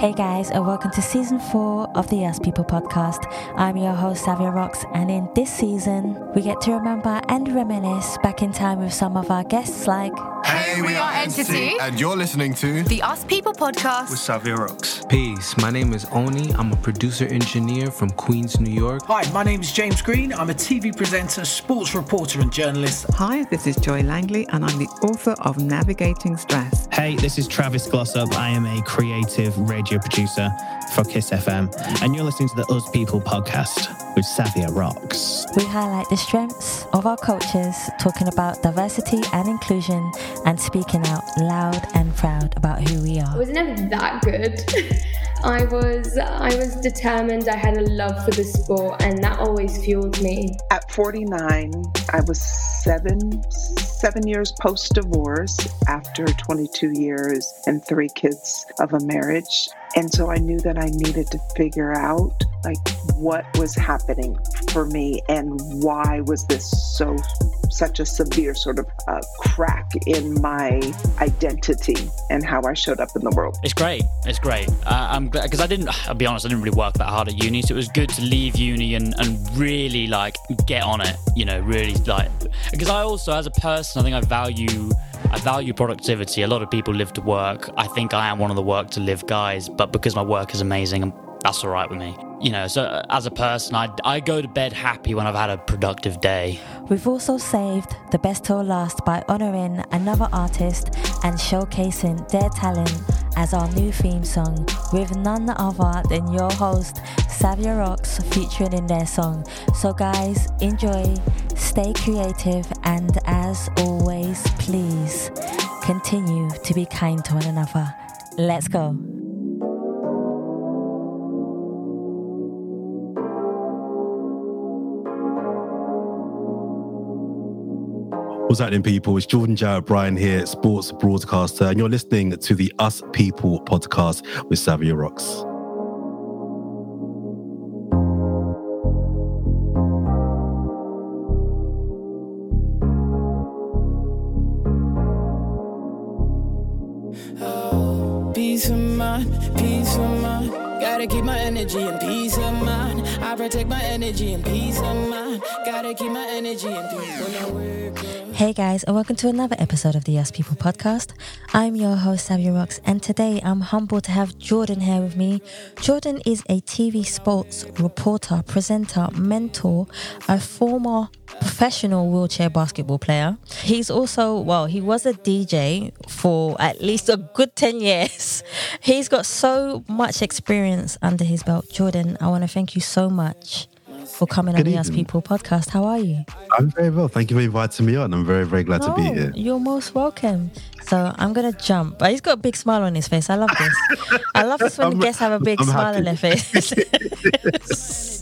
Hey guys, and welcome to season four of the Us People podcast. I'm your host, Savia Rocks, and in this season, we get to remember and reminisce back in time with some of our guests like. Hey, we are Entity, and you're listening to the Us People podcast with Savia Rocks. Peace. My name is Oni. I'm a producer engineer from Queens, New York. Hi, my name is James Green. I'm a TV presenter, sports reporter, and journalist. Hi, this is Joy Langley, and I'm the author of Navigating Stress. Hey, this is Travis Glossop. I am a creative radio radio producer for Kiss FM, and you're listening to the Us People podcast with Savia Rocks. We highlight the strengths of our cultures, talking about diversity and inclusion, and speaking out loud and proud about who we are. I was never that good. I was I was determined. I had a love for the sport, and that always fueled me. At 49, I was seven seven years post divorce after 22 years and three kids of a marriage. And so I knew that I needed to figure out like what was happening for me and why was this so such a severe sort of uh, crack in my identity and how I showed up in the world. It's great. It's great. Uh, I'm because I didn't. I'll be honest. I didn't really work that hard at uni, so it was good to leave uni and and really like get on it. You know, really like because I also as a person, I think I value. I value productivity. A lot of people live to work. I think I am one of the work to live guys, but because my work is amazing, that's all right with me you know, so uh, as a person, I, I go to bed happy when I've had a productive day. We've also saved the best till last by honouring another artist and showcasing their talent as our new theme song with none other than your host, Savia Rocks, featuring in their song. So, guys, enjoy, stay creative, and as always, please continue to be kind to one another. Let's go. What's happening, people? It's Jordan Jarrett Bryan here, sports broadcaster, and you're listening to the Us People podcast with Savia Rocks. Oh, peace of mind, peace of mind. Gotta keep my energy and peace of mind. I protect my energy and peace of mind. Gotta keep my energy and peace when I up. Hey guys, and welcome to another episode of the Us People podcast. I'm your host, Savia Rocks, and today I'm humbled to have Jordan here with me. Jordan is a TV sports reporter, presenter, mentor, a former professional wheelchair basketball player. He's also, well, he was a DJ for at least a good 10 years. He's got so much experience under his belt. Jordan, I want to thank you so much for coming Good on the Us People podcast. How are you? I'm very well. Thank you for inviting me on. I'm very, very glad to be here. You're most welcome. So I'm gonna jump. He's got a big smile on his face. I love this. I love this when guests have a big I'm smile happy. on their face.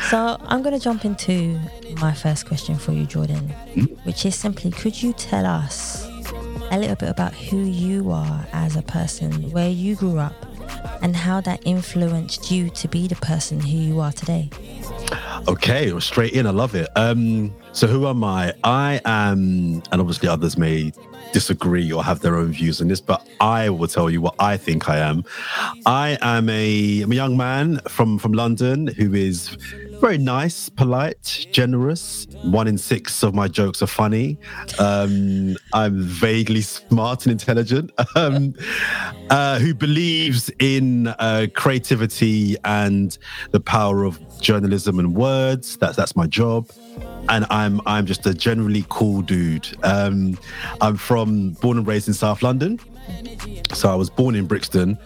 so I'm gonna jump into my first question for you, Jordan, mm-hmm. which is simply: Could you tell us a little bit about who you are as a person, where you grew up, and how that influenced you to be the person who you are today? Okay, straight in. I love it. Um, so who am I? I am, and obviously others may disagree or have their own views on this, but I will tell you what I think I am. I am a, I'm a young man from from London who is very nice, polite, generous. One in six of my jokes are funny. Um, I'm vaguely smart and intelligent. Um, uh, who believes in uh, creativity and the power of journalism and words. That's that's my job and I'm I'm just a generally cool dude. Um, I'm from born and raised in South London, so I was born in Brixton,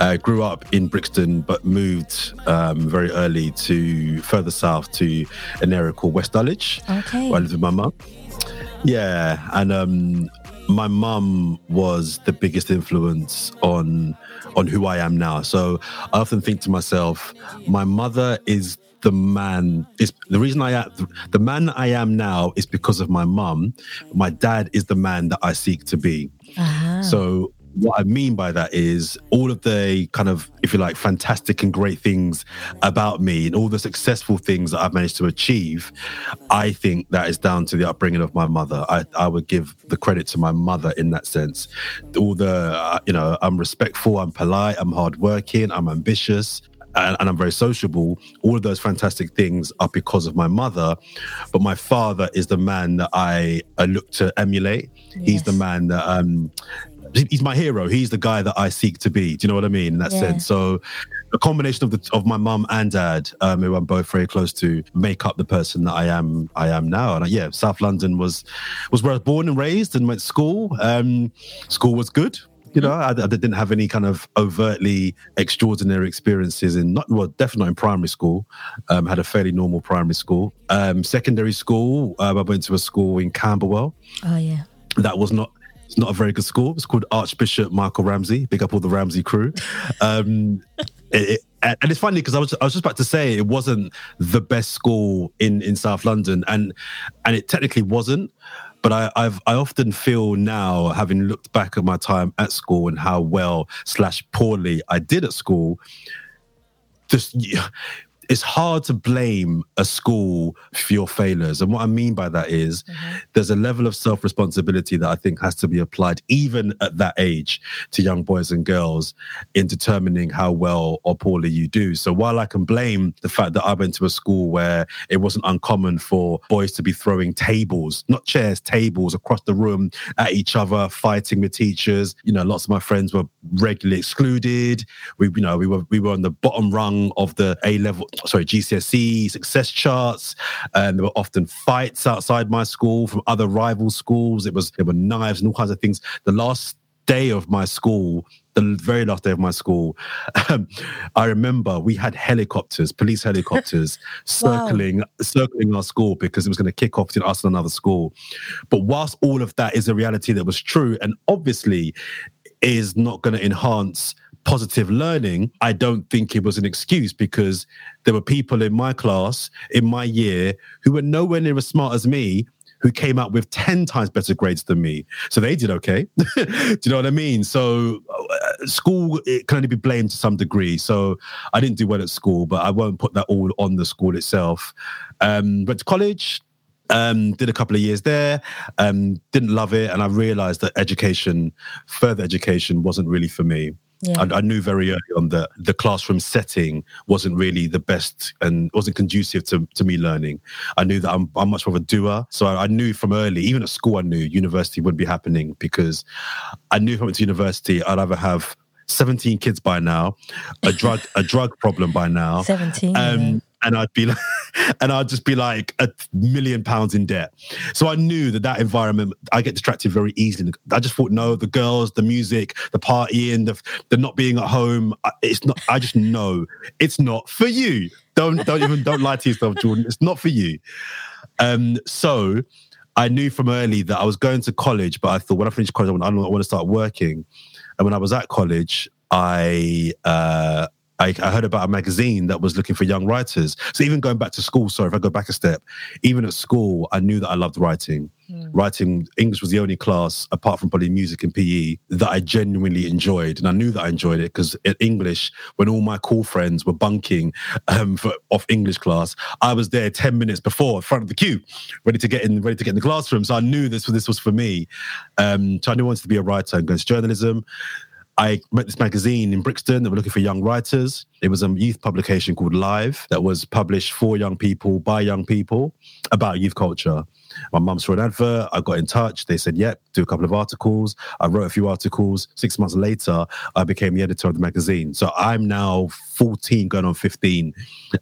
uh, grew up in Brixton, but moved um, very early to further south to an area called West Dulwich, okay. where I lived with my mum. Yeah, and um, my mum was the biggest influence on on who I am now. So I often think to myself, my mother is the man is the reason I am the man I am now is because of my mum. My dad is the man that I seek to be. Uh-huh. So what I mean by that is all of the kind of, if you like, fantastic and great things about me and all the successful things that I've managed to achieve, I think that is down to the upbringing of my mother. I, I would give the credit to my mother in that sense. All the, uh, you know, I'm respectful, I'm polite, I'm hardworking, I'm ambitious. And, and I'm very sociable. All of those fantastic things are because of my mother, but my father is the man that I, I look to emulate. He's the man that um, he's my hero. He's the guy that I seek to be. Do you know what I mean? In that Yeah. sense. So a combination of the of my mum and dad, um, who I'm both very close to, make up the person that I am. I am now. And uh, yeah, South London was was where I was born and raised and went to school. Um, school was good. You know, I, I didn't have any kind of overtly extraordinary experiences in not well, definitely not in primary school. Um, had a fairly normal primary school. Um, secondary school, um, I went to a school in Camberwell Oh yeah. that was not it's not a very good school. It's called Archbishop Michael Ramsey. Big up all the Ramsey crew. Um, it, it- and it's funny because I was I was just about to say it wasn't the best school in in South London, and and it technically wasn't. But I, I've I often feel now, having looked back at my time at school and how well slash poorly I did at school, just it's hard to blame a school for your failures. And what I mean by that is mm-hmm. there's a level of self responsibility that I think has to be applied, even at that age, to young boys and girls in determining how well or poorly you do. So while I can blame the fact that I went to a school where it wasn't uncommon for boys to be throwing tables, not chairs, tables across the room at each other, fighting with teachers, you know, lots of my friends were regularly excluded. We, you know, we were we were on the bottom rung of the A level, sorry, GCSE success charts. And there were often fights outside my school from other rival schools. It was there were knives and all kinds of things. The last day of my school, the very last day of my school, um, I remember we had helicopters, police helicopters, Wow. circling circling our school because it was going to kick off between us and another school. But whilst all of that is a reality that was true, and obviously is not going to enhance positive learning, I don't think it was an excuse because there were people in my class, in my year, who were nowhere near as smart as me. Who came out with 10 times better grades than me. So they did okay. Do you know what I mean? So, uh, school, it can only be blamed to some degree. So, I didn't do well at school, but I won't put that all on the school itself. Um, went to college, um, did a couple of years there, um, didn't love it, and I realized that education, further education, wasn't really for me. Yeah. I, I knew very early on that the classroom setting wasn't really the best and wasn't conducive to, to me learning. I knew that I'm, I'm much more of a doer. So I, I knew from early, even at school, I knew university wouldn't be happening because I knew if I went to university, I'd either have 17 kids by now, a drug, a drug problem by now. 17. Um, and I'd be like, and I'd just be like a million pounds in debt. So I knew that that environment, I get distracted very easily. I just thought, no, the girls, the music, the partying, the, the not being at home, it's not. I just know it's not for you. Don't don't even don't lie to yourself, Jordan. It's not for you. Um, so I knew from early that I was going to college, but I thought when I finish college, I want, I want to start working. And when I was at college, I uh, I, I heard about a magazine that was looking for young writers. So even going back to school, sorry, if I go back a step, even at school, I knew that I loved writing. Writing English was the only class, apart from probably music and PE, that I genuinely enjoyed, and I knew that I enjoyed it because at English, when all my cool friends were bunking um, for, off English class, I was there ten minutes before, in front of the queue, ready to get in, ready to get in the classroom. So I knew this this was for me. Um, so I knew I wanted to be a writer and go into journalism. I met this magazine in Brixton that were looking for young writers. It was a youth publication called Live that was published for young people by young people about youth culture. My mum saw an advert. I got in touch. They said, "Yep, do a couple of articles." I wrote a few articles. Six months later, I became the editor of the magazine. So I'm now 14, going on 15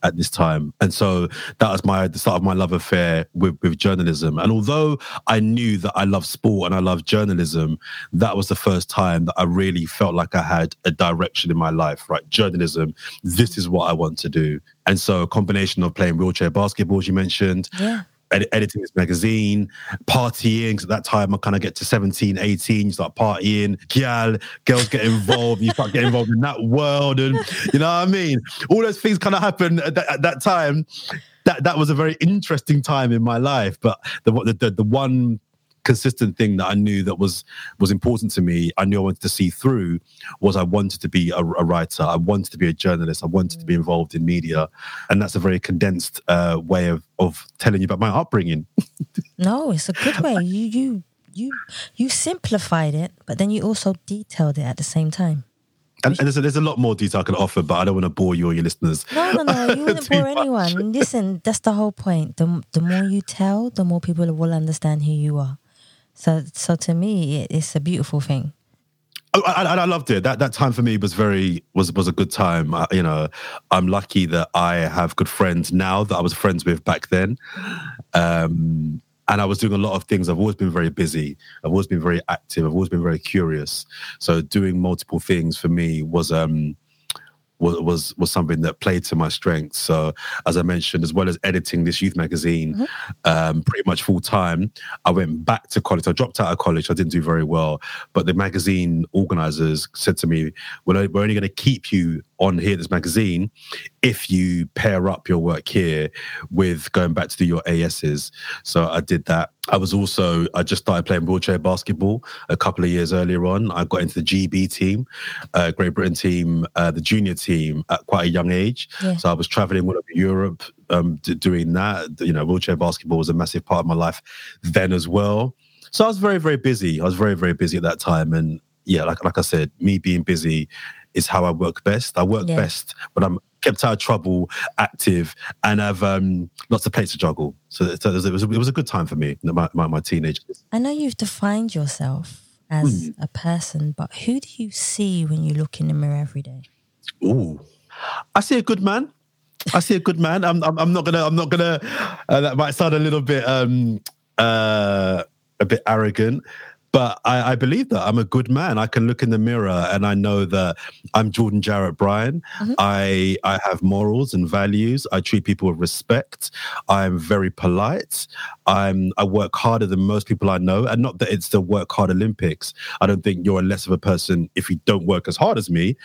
at this time, and so that was my the start of my love affair with with journalism. And although I knew that I love sport and I love journalism, that was the first time that I really felt like I had a direction in my life. Right, journalism. This is what I want to do. And so, a combination of playing wheelchair basketball, as you mentioned, Yeah. Ed- editing this magazine, partying. 'cause at that time, I kind of get to 17, 18, you start partying, gal, girls get involved, you start getting involved in that world. And you know what I mean? All those things kind of happen at that, at that time. That, that was a very interesting time in my life. But the, the, the, the one consistent thing that I knew that was was important to me. I knew I wanted to see through was I wanted to be a, a writer. I wanted to be a journalist. I wanted to be involved in media, and that's a very condensed uh, way of of telling you about my upbringing. No, it's a good way. You you you you simplified it, but then you also detailed it at the same time. And, and there's, a, there's a lot more detail I can offer, but I don't want to bore you or your listeners. No, no, no. You wouldn't bore much. anyone. Listen, that's the whole point. The the more you tell, the more people will understand who you are. So so to me, it, it's a beautiful thing. Oh, I, I, I loved it. That that time for me was very was was a good time. I, you know, I'm lucky that I have good friends now that I was friends with back then. Um, and I was doing a lot of things. I've always been very busy. I've always been very active. I've always been very curious. So doing multiple things for me was um was was was something that played to my strengths. So as I mentioned, as well as editing this youth magazine, um, pretty much full time, I went back to college. I dropped out of college. I didn't do very well, but the magazine organizers said to me, "Well, we're only going to keep you on here, this magazine, if you pair up your work here with going back to do your ASs." So I did that. I was also I just started playing wheelchair basketball a couple of years earlier on. I got into the GB team, uh, Great Britain team, uh, the junior team at quite a young age. Yeah. So I was traveling all over Europe um, d- doing that. You know, wheelchair basketball was a massive part of my life then as well. So I was very very busy. I was very very busy at that time, and yeah, like like I said, me being busy is how I work best. I work Yeah. best when I'm kept out of trouble, active, and have um, lots of plates to juggle. So, so it, was, it was a- it was a good time for me, my, my, my teenage. I know you've defined yourself as a person, but who do you see when you look in the mirror every day? Ooh, I see a good man. I see a good man. I'm, I'm, I'm not gonna. I'm not gonna. Uh, that might sound a little bit, um, uh, a bit arrogant, but I, I believe that I'm a good man. I can look in the mirror and I know that I'm Jordan Jarrett Bryan. I I have morals and values. I treat people with respect. I'm very polite. I'm I work harder than most people I know, and not that it's the work hard Olympics. I don't think you're less of a person if you don't work as hard as me,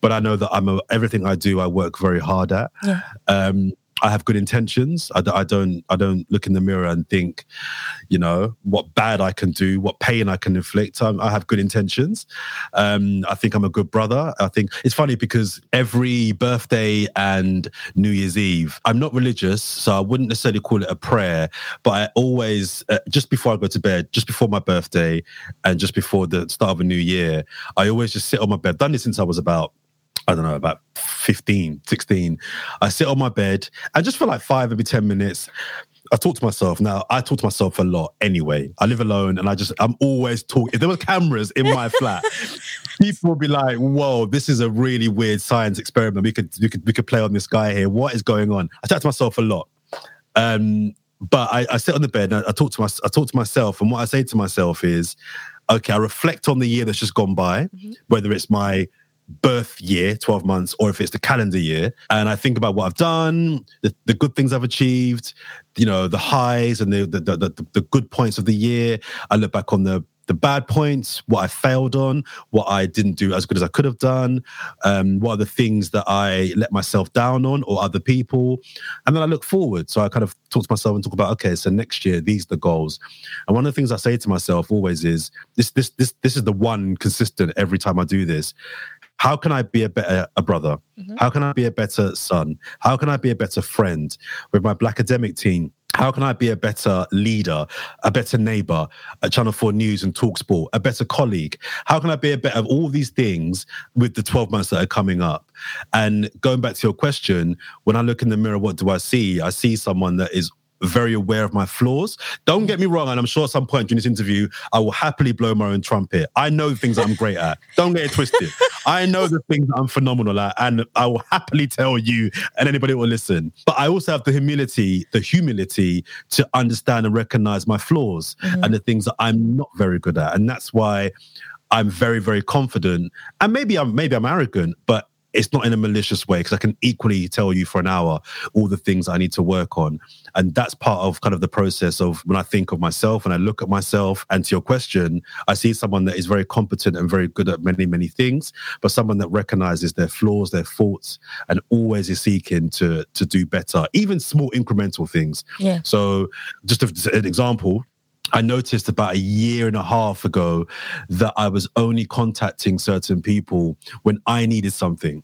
but I know that I'm a, everything I do. I work very hard at. Yeah. Um, I have good intentions. I, don't. I don't look in the mirror and think, you know, what bad I can do, what pain I can inflict. i I have good intentions. Um, I think I'm a good brother. I think it's funny because every birthday and New Year's Eve, I'm not religious, so I wouldn't necessarily call it a prayer, but I always, uh, just before I go to bed, just before my birthday, and just before the start of a new year, I always just sit on my bed. Done this since I was about I don't know, about 15, 16. I sit on my bed and just for like five, maybe 10 minutes, I talk to myself. Now, I talk to myself a lot anyway. I live alone and I just, I'm always talking. If there were cameras in my flat, people would be like, whoa, this is a really weird science experiment. We could, we could, we could play on this guy here. What is going on? I talk to myself a lot. Um, but I, I sit on the bed and I, I talk to my, I talk to myself. And what I say to myself is, okay, I reflect on the year that's just gone by, whether it's my birth year, 12 months, or if it's the calendar year. And I think about what I've done, the, the good things I've achieved, you know, the highs and the, the, the, the, good points of the year. I look back on the the bad points, what I failed on, what I didn't do as good as I could have done, um, what are the things that I let myself down on or other people. And then I look forward. So I kind of talk to myself and talk about, okay, so next year, these are the goals. And one of the things I say to myself always is this, this, this, this is the one consistent every time I do this. How can I be a better a brother? Mm-hmm. How can I be a better son? How can I be a better friend with my Blakademik team? How can I be a better leader, a better neighbor at Channel 4 News and Talksport, a better colleague? How can I be a better of all these things with the 12 months that are coming up? And going back to your question, when I look in the mirror, what do I see? I see someone that is very aware of my flaws. Don't get me wrong, and I'm sure at some point during this interview, I will happily blow my own trumpet. I know the things that I'm great at. Don't get it twisted. I know the things that I'm phenomenal at, and I will happily tell you and anybody will listen. But I also have the humility, the humility to understand and recognize my flaws mm-hmm. and the things that I'm not very good at. And that's why I'm very, very confident. And maybe I'm maybe I'm arrogant, but it's not in a malicious way because I can equally tell you for an hour all the things I need to work on. And that's part of kind of the process of when I think of myself and I look at myself. And to your question, I see someone that is very competent and very good at many, many things, but someone that recognizes their flaws, their faults, and always is seeking to to do better, even small incremental things. Yeah. So just an example, I noticed about a year and a half ago that I was only contacting certain people when I needed something.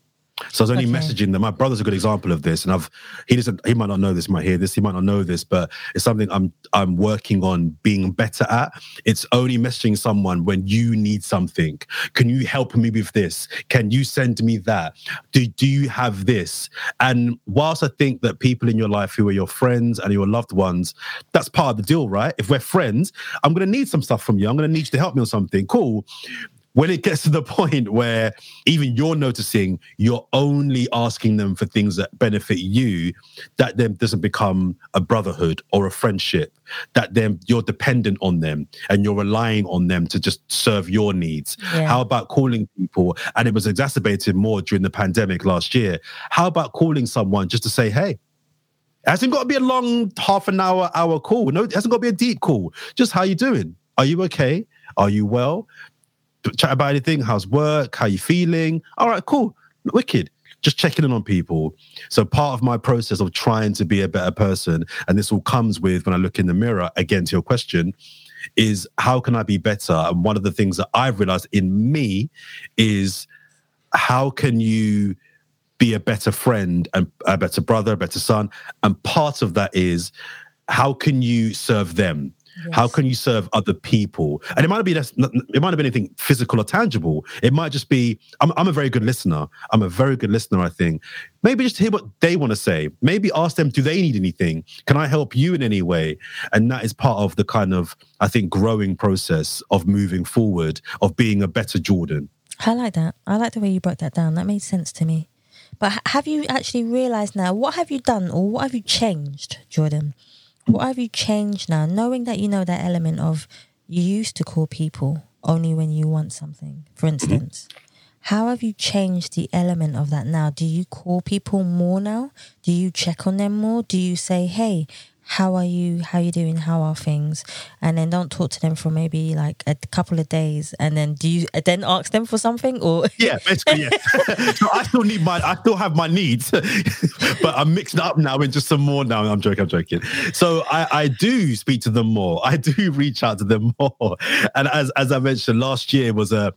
So I was only Okay. messaging them. My brother's a good example of this, and I've he doesn't he might not know this, might hear this, he might not know this, but it's something I'm I'm working on being better at. It's only messaging someone when you need something. Can you help me with this? Can you send me that? Do do you have this? And whilst I think that people in your life who are your friends and your loved ones, that's part of the deal, right? If we're friends, I'm gonna need some stuff from you. I'm gonna need you to help me on something. Cool when it gets to the point where even you're noticing you're only asking them for things that benefit you, that then doesn't become a brotherhood or a friendship. That then you're dependent on them and you're relying on them to just serve your needs. Yeah. How about calling people? And it was exacerbated more during the pandemic last year. How about calling someone just to say, hey, it hasn't got to be a long half an hour, hour call. No, it hasn't got to be a deep call. Just how you doing? Are you okay? Are you well? Chat about anything. How's work? How you feeling? All right, cool. Wicked. Just checking in on people. So part of my process of trying to be a better person, and this all comes with when I look in the mirror, again to your question, is how can I be better? And one of the things that I've realized in me is how can you be a better friend and a better brother, a better son? And part of that is how can you serve them? How can you serve other people? And it might be that's it might have been anything physical or tangible. It might just be I'm, I'm a very good listener. I'm a very good listener. I think maybe just hear what they want to say. Maybe ask them, do they need anything? Can I help you in any way? And that is part of the kind of I think growing process of moving forward of being a better Jordan. I like that. I like the way you broke that down. That made sense to me. But have you actually realized now what have you done or what have you changed, Jordan? What have you changed now, knowing that you know that element of you used to call people only when you want something, for mm-hmm. instance? How have you changed the element of that now? Do you call people more now? Do you check on them more? Do you say, "Hey, how are you? How you doing? How are things?" And then don't talk to them for maybe like a couple of days, and then do you then ask them for something or Yeah, basically, yeah. so I still need my, I still have my needs, but I'm mixed up now into some more now. I'm joking, I'm joking. So I, I do speak to them more. I do reach out to them more. And as as I mentioned, last year was a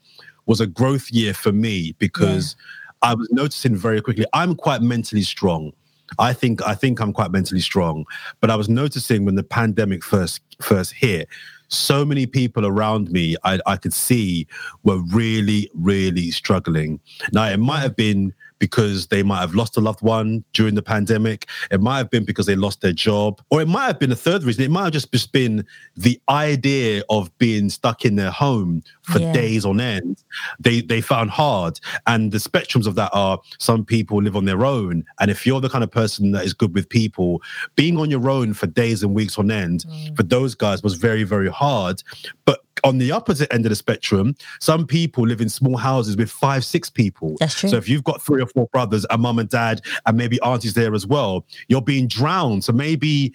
was a growth year for me because I was noticing very quickly. I'm quite mentally strong. I think I think I'm quite mentally strong, but I was noticing when the pandemic first first hit, so many people around me I, I could see were really really struggling. Now it might have been because they might have lost a loved one during the pandemic. It might have been because they lost their job, or it might have been a third reason. It might have just been the idea of being stuck in their home for Yeah. days on end. They they found hard, and the spectrums of that are some people live on their own, and if you're the kind of person that is good with people, being on your own for days and weeks on end mm. for those guys was very very hard. But on the opposite end of the spectrum, some people live in small houses with five, six people. That's true. So if you've got three or four brothers, a mum and dad, and maybe aunties there as well, you're being drowned. So maybe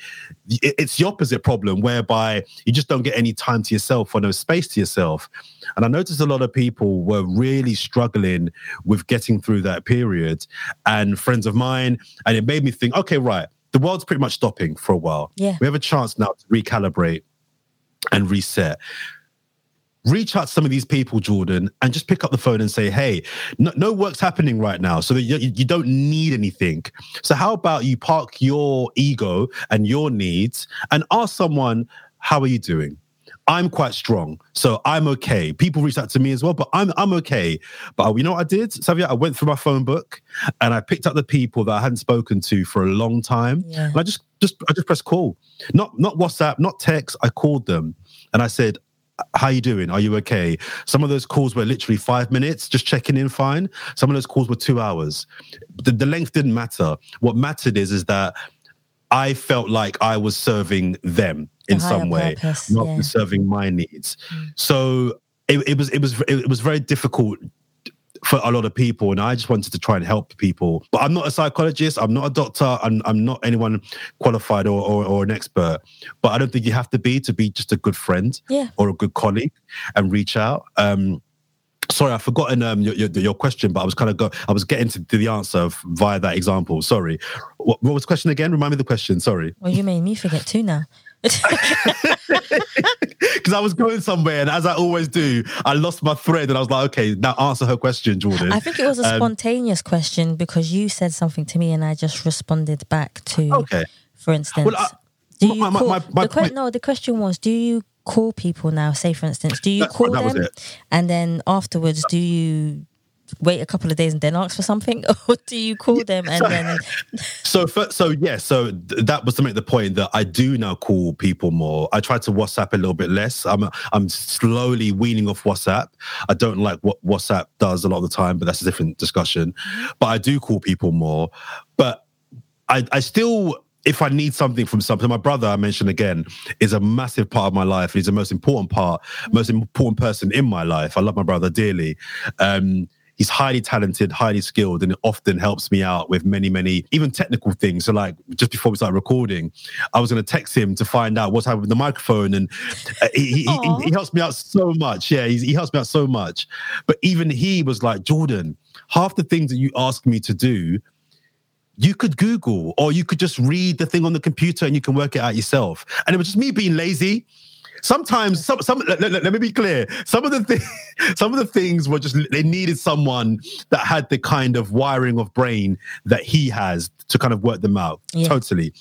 it's the opposite problem whereby you just don't get any time to yourself or no space to yourself. And I noticed a lot of people were really struggling with getting through that period. And friends of mine, and it made me think, okay, right, the world's pretty much stopping for a while. Yeah. We have a chance now to recalibrate and reset reach out to some of these people, Jordan, and just pick up the phone and say, hey, no, no work's happening right now. So that you, you don't need anything. So how about you park your ego and your needs and ask someone, how are you doing? I'm quite strong, so I'm okay. People reach out to me as well, but I'm I'm okay. But uh, you know what I did, Savia? I went through my phone book and I picked up the people that I hadn't spoken to for a long time. Yeah. And I just just I just pressed call, not not WhatsApp, not text. I called them and I said, how you doing? Are you okay? Some of those calls were literally five minutes, just checking in fine. Some of those calls were two hours. The, the length didn't matter. What mattered is is that I felt like I was serving them in The some way, purpose, not yeah. serving my needs. Mm. So it, it was it was it was very difficult for a lot of people and I just wanted to try and help people. But I'm not a psychologist, I'm not a doctor, I'm, I'm not anyone qualified or, or, or an expert. But I don't think you have to be to be just a good friend Yeah. or a good colleague and reach out. Um, sorry, I've forgotten um, your, your, your question, but I was kind of go, I was getting to, to the answer of, via that example. Sorry. What, what was the question again? Remind me of the question. Sorry. Well, you made me forget too now. Because I was going somewhere, and as I always do, I lost my thread, and I was like, okay, now answer her question, Jordan. I think it was a Um, spontaneous question because you said something to me and I just responded back to. Okay. For instance, Well, I- do you my- call, my- my the que- no? The question was, do you call people now? Say, for instance, do you call them and then afterwards, do you wait a couple of days and then ask for something, or do you call them and so- then? So, for, so yeah, so th- that was to make the point that I do now call people more. I try to WhatsApp a little bit less. I'm I'm slowly weaning off WhatsApp. I don't like what WhatsApp does a lot of the time, but that's a different discussion. But I do call people more. But I I still. If I need something from something, my brother I mentioned again is a massive part of my life. He's the most important part, most important person in my life. I love my brother dearly. Um, he's highly talented, highly skilled, and it often helps me out with many, many, even technical things. So, like just before we started recording, I was going to text him to find out what's happening with the microphone, and uh, he, he, he, he helps me out so much. Yeah, he's, he helps me out so much. But even he was like, Jordan, half the things that you ask me to do, you could Google or you could just read the thing on the computer and you can work it out yourself. And it was just me being lazy. Sometimes, some, some let, let- let me be clear. Some of the things, some of the things were just they needed someone that had the kind of wiring of brain that he has to kind of work them out. Yeah. Totally.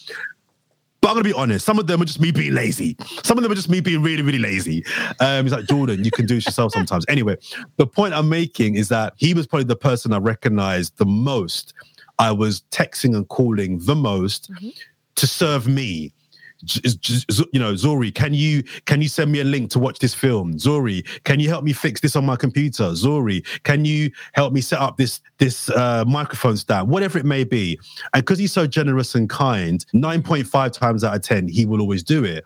But I'm gonna be honest. Some of them are just me being lazy. Some of them are just me being really, really lazy. Um, he's like Jordan, you can do it yourself sometimes. Anyway, the point I'm making is that he was probably the person I recognized the most. I was texting and calling the most to serve me. J- j- z- you know, Zori, can you can you send me a link to watch this film? Zori, can you help me fix this on my computer? Zori, can you help me set up this this uh, microphone stand? Whatever it may be. And because he's so generous and kind, nine point five times out of ten, he will always do it.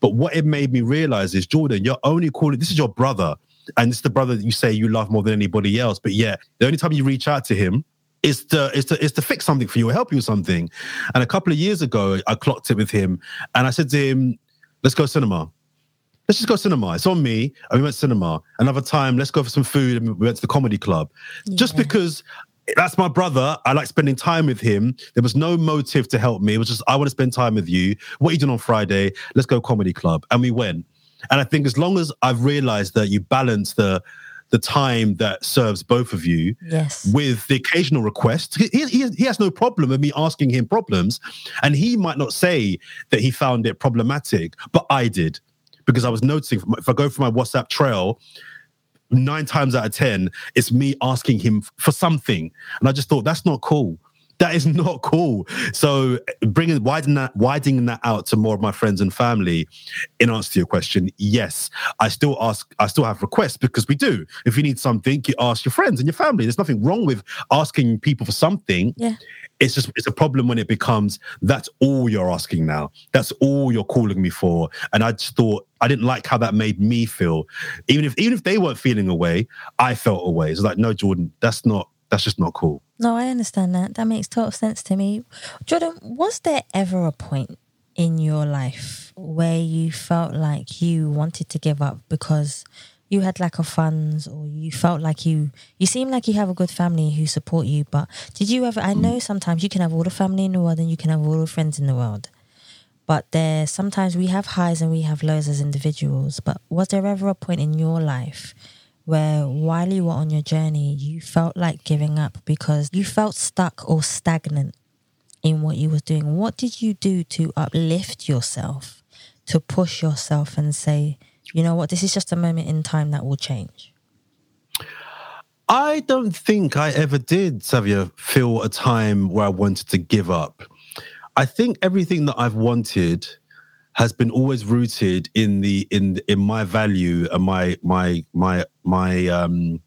But what it made me realize is, Jordan, you're only calling. This is your brother, and it's the brother that you say you love more than anybody else. But yet, the only time you reach out to him is to is to is to fix something for you or help you with something. And a couple of years ago, I clocked it with him, and I said to him, "Let's go cinema." Let's just go cinema. It's on me. And we went cinema. Another time, let's go for some food. And we went to the comedy club. Just because that's my brother. I like spending time with him. There was no motive to help me. It was just, I want to spend time with you. What are you doing on Friday? Let's go comedy club. And we went. And I think as long as I've realized that you balance the the time that serves both of you Yes. with the occasional request. He, he, he has no problem with me asking him problems. And he might not say that he found it problematic, but I did because I was noticing if I go through my WhatsApp trail, nine times out of 10, it's me asking him for something. And I just thought, that's not cool. That is not cool. So bringing widening that widening that out to more of my friends and family. In answer to your question, yes, I still ask. I still have requests because we do. If you need something, you ask your friends and your family. There's nothing wrong with asking people for something. Yeah. It's just it's a problem when it becomes that's all you're asking now. That's all you're calling me for. And I just thought I didn't like how that made me feel. Even if even if they weren't feeling away, I felt away. It's like no, Jordan, that's not that's just not cool. No, I understand that. That makes total sense to me. Jordan, was there ever a point in your life where you felt like you wanted to give up because you had lack of funds or you felt like you you seem like you have a good family who support you, but did you ever I know sometimes you can have all the family in the world and you can have all the friends in the world. But there sometimes we have highs and we have lows as individuals. But was there ever a point in your life where while you were on your journey, you felt like giving up because you felt stuck or stagnant in what you was doing? What did you do to uplift yourself, to push yourself and say, you know what, this is just a moment in time that will change? I don't think I ever did, Savia, feel a time where I wanted to give up. I think everything that I've wanted has been always rooted in the in in my value and my my my my um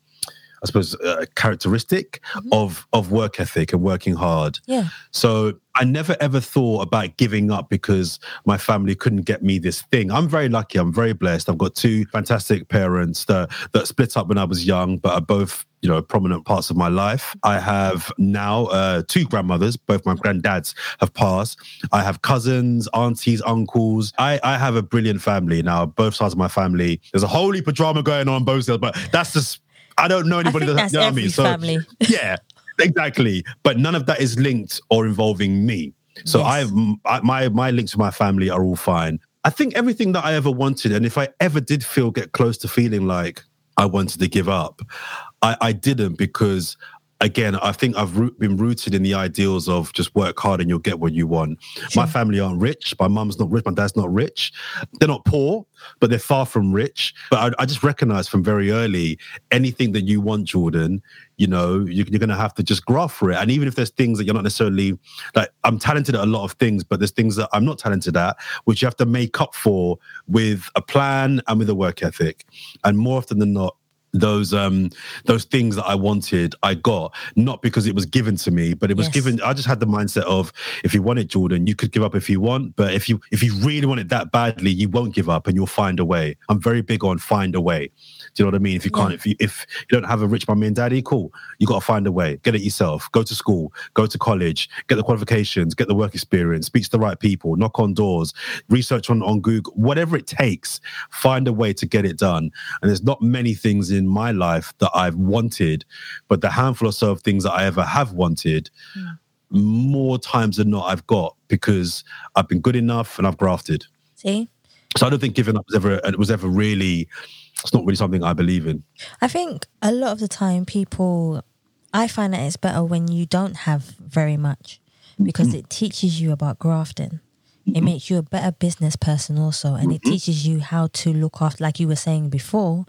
I suppose uh, characteristic of of work ethic and working hard. Yeah. So I never ever thought about giving up because my family couldn't get me this thing. I'm very lucky. I'm very blessed. I've got two fantastic parents that that split up when I was young, but are both you know prominent parts of my life. I have now uh, two grandmothers. Both my granddads have passed. I have cousins, aunties, uncles. I I have a brilliant family now. Both sides of my family. There's a whole heap of drama going on both sides, but that's just I don't know anybody that that's you know what I mean? every So family. yeah, exactly. But none of that is linked or involving me. So Yes. I've I, my my links with my family are all fine. I think everything that I ever wanted, and if I ever did feel get close to feeling like I wanted to give up, I, I didn't because again, I think I've root, been rooted in the ideals of just work hard and you'll get what you want. Sure. My family aren't rich. My mum's not rich. My dad's not rich. They're not poor, but they're far from rich. But I, I just recognize from very early anything that you want, Jordan, you know, you, you're going to have to just graft for it. And even if there's things that you're not necessarily like, I'm talented at a lot of things, but there's things that I'm not talented at, which you have to make up for with a plan and with a work ethic. And more often than not, those um those things that I wanted, I got not because it was given to me, but it was yes. given. I just had the mindset of if you want it, Jordan, you could give up if you want, but if you if you really want it that badly, you won't give up and you'll find a way. I'm very big on find a way. Do you know what I mean? If you can't, yeah. if you if you don't have a rich mummy and daddy, cool. You got to find a way. Get it yourself. Go to school. Go to college. Get the qualifications. Get the work experience. Speak to the right people. Knock on doors. Research on on Google. Whatever it takes. Find a way to get it done. And there's not many things in my life that I've wanted, but the handful or so of things that I ever have wanted. Yeah. More times than not, I've got because I've been good enough and I've grafted. See, so I don't think giving up was ever was ever really it's not really something I believe in. I think a lot of the time people I find that it's better when you don't have very much because it teaches you about grafting. It makes you a better business person also and it teaches you how to look after like you were saying before,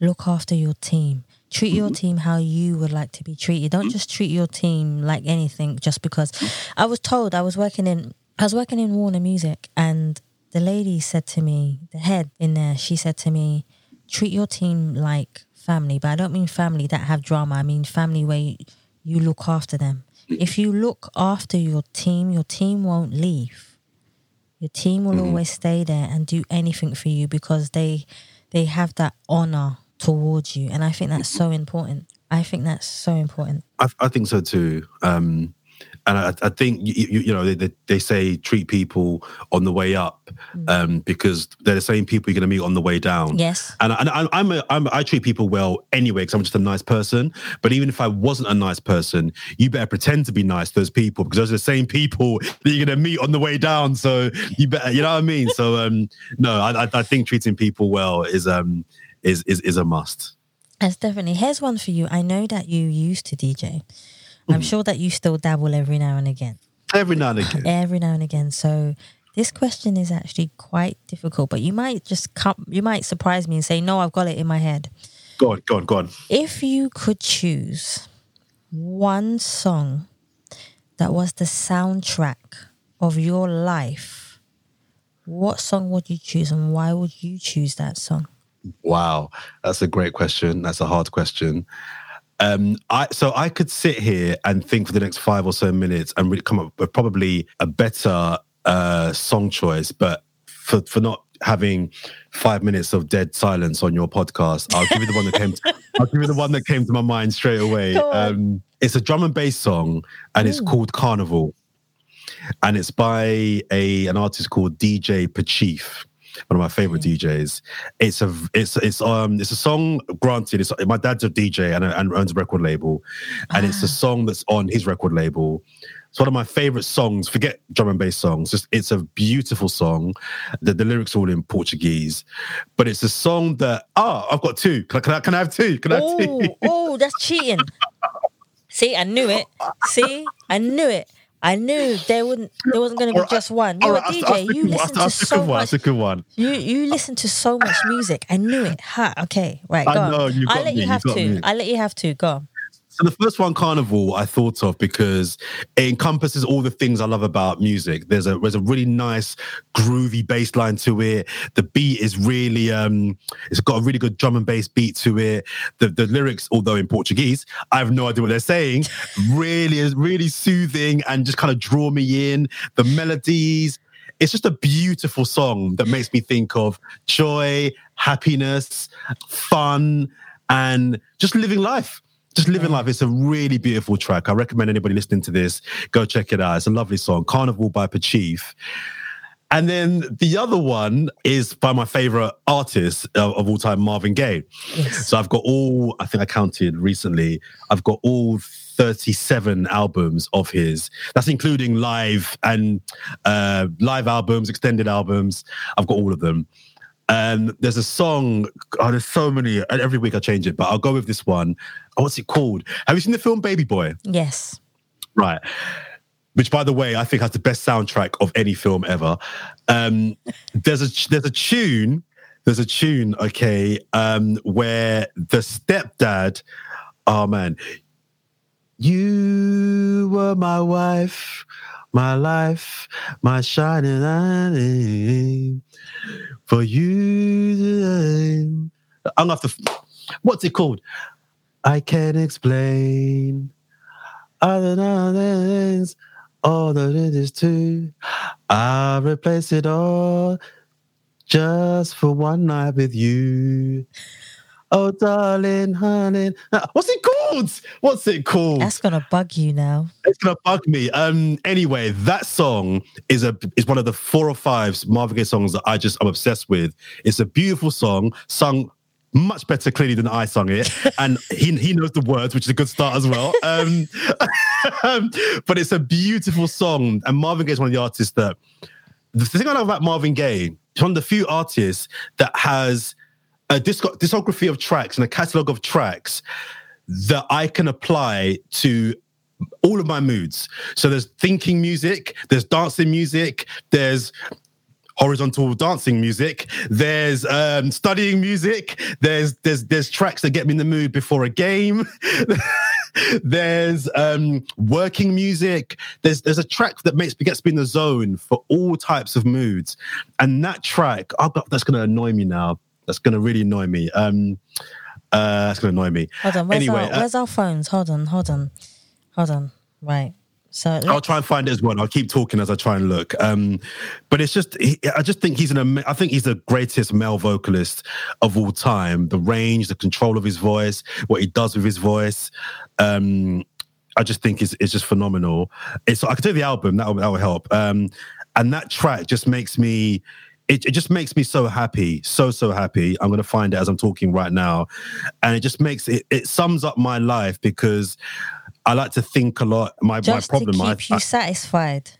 look after your team. Treat your team how you would like to be treated. Don't just treat your team like anything just because I was told I was working in I was working in Warner Music and the lady said to me, the head in there, she said to me, treat your team like family, but I don't mean family that have drama. I mean family where you, look after them. If you look after your team, your team won't leave. Your team will mm-hmm. always stay there and do anything for you because they they have that honor towards you, and I think that's so important. I think that's so important. I, I think so too. Um, and I, I think you, you know they, they, say treat people on the way up mm. um, because they're the same people you're going to meet on the way down. Yes, and, and I, I'm, a, I'm I treat people well anyway because I'm just a nice person. But even if I wasn't a nice person, you better pretend to be nice to those people because those are the same people that you're going to meet on the way down. So you better, you know what I mean. So um, no, I, I think treating people well is um is is is a must. That's definitely. Here's one for you. I know that you used to DJ. I'm sure that you still dabble every now and again. Every now and again. Every now and again. So this question is actually quite difficult, but you might just come, you might surprise me and say, "No, I've got it in my head." Go on, go on, go on. If you could choose one song that was the soundtrack of your life, what song would you choose, and why would you choose that song? Wow, that's a great question. That's a hard question. Um, I so I could sit here and think for the next five or so minutes and really come up with probably a better uh, song choice, but for for not having five minutes of dead silence on your podcast, I'll give you the one that came. To, I'll give you the one that came to my mind straight away. Um, it's a drum and bass song, and Ooh. it's called Carnival, and it's by a an artist called DJ Patife one of my favorite DJs. It's a it's it's um it's a song. Granted, it's my dad's a DJ and, and owns a record label, and ah. it's a ah. song that's on his record label. It's one of my favorite songs. Forget drum and bass songs. Just it's a beautiful song. The, the lyrics are all in Portuguese, but it's a song that oh, I've got two. Can I can I, can I have two? Can I have two? oh, that's cheating. See, I knew it. See, I knew it. I knew there wouldn't there wasn't going to be just one. You're right, a DJ. You listen to so one, much. That's a good one. You you listen to so much music. I knew it. Ha. Okay. Right. Go I know, on. I'll let me, you have to. I'll let you have to. Go. On. So the first one, Carnival, I thought of because it encompasses all the things I love about music. There's a there's a really nice groovy bass line to it. The beat is really um it's got a really good drum and bass beat to it. The the lyrics, although in Portuguese, I have no idea what they're saying, really is really soothing and just kind of draw me in. The melodies, it's just a beautiful song that makes me think of joy, happiness, fun, and just living life just living life. It's a really beautiful track. I recommend anybody listening to this go check it out. It's a lovely song, Carnival by Patife. And then the other one is by my favorite artist of, of all time, Marvin Gaye. Yes. So I've got all, I think I counted recently, I've got all 37 albums of his. That's including live and uh, live albums, extended albums. I've got all of them. Um, there's a song, oh, there's so many, and every week I change it, but I'll go with this one. Oh, what's it called? Have you seen the film Baby Boy? Yes. Right. Which, by the way, I think has the best soundtrack of any film ever. Um, there's a there's a tune, there's a tune, okay, um, where the stepdad, oh man, you were my wife, my life, my shining light. For you, I'm gonna have to. What's it called? I can't explain. Other things, all that it is too. I'll replace it all just for one night with you. Oh, darling, honey. What's it called? What's it called? That's gonna bug you now. It's gonna bug me. Um. Anyway, that song is a is one of the four or five Marvin Gaye songs that I just I'm obsessed with. It's a beautiful song, sung much better clearly than I sung it, and he he knows the words, which is a good start as well. Um, but it's a beautiful song, and Marvin Gaye is one of the artists that the thing I love about Marvin Gaye, he's one of the few artists that has a disco- discography of tracks and a catalog of tracks that I can apply to all of my moods. So there's thinking music, there's dancing music, there's horizontal dancing music, there's um, studying music, there's there's there's tracks that get me in the mood before a game. there's um, working music. There's there's a track that makes me gets me in the zone for all types of moods, and that track, oh, that's going to annoy me now. That's going to really annoy me. Um, uh, that's going to annoy me. Hold on. Where's, anyway, our, uh, where's our phones? Hold on. Hold on. Hold on. Right. So I'll try and find it as well. I'll keep talking as I try and look. Um, but it's just, he, I just think he's an, I think he's the greatest male vocalist of all time. The range, the control of his voice, what he does with his voice. Um, I just think is is just phenomenal. It's I could do the album that will, that will help. Um, and that track just makes me. It, it just makes me so happy, so so happy. I'm gonna find it as I'm talking right now, and it just makes it. It sums up my life because I like to think a lot. My just my problem. to I, keep you satisfied.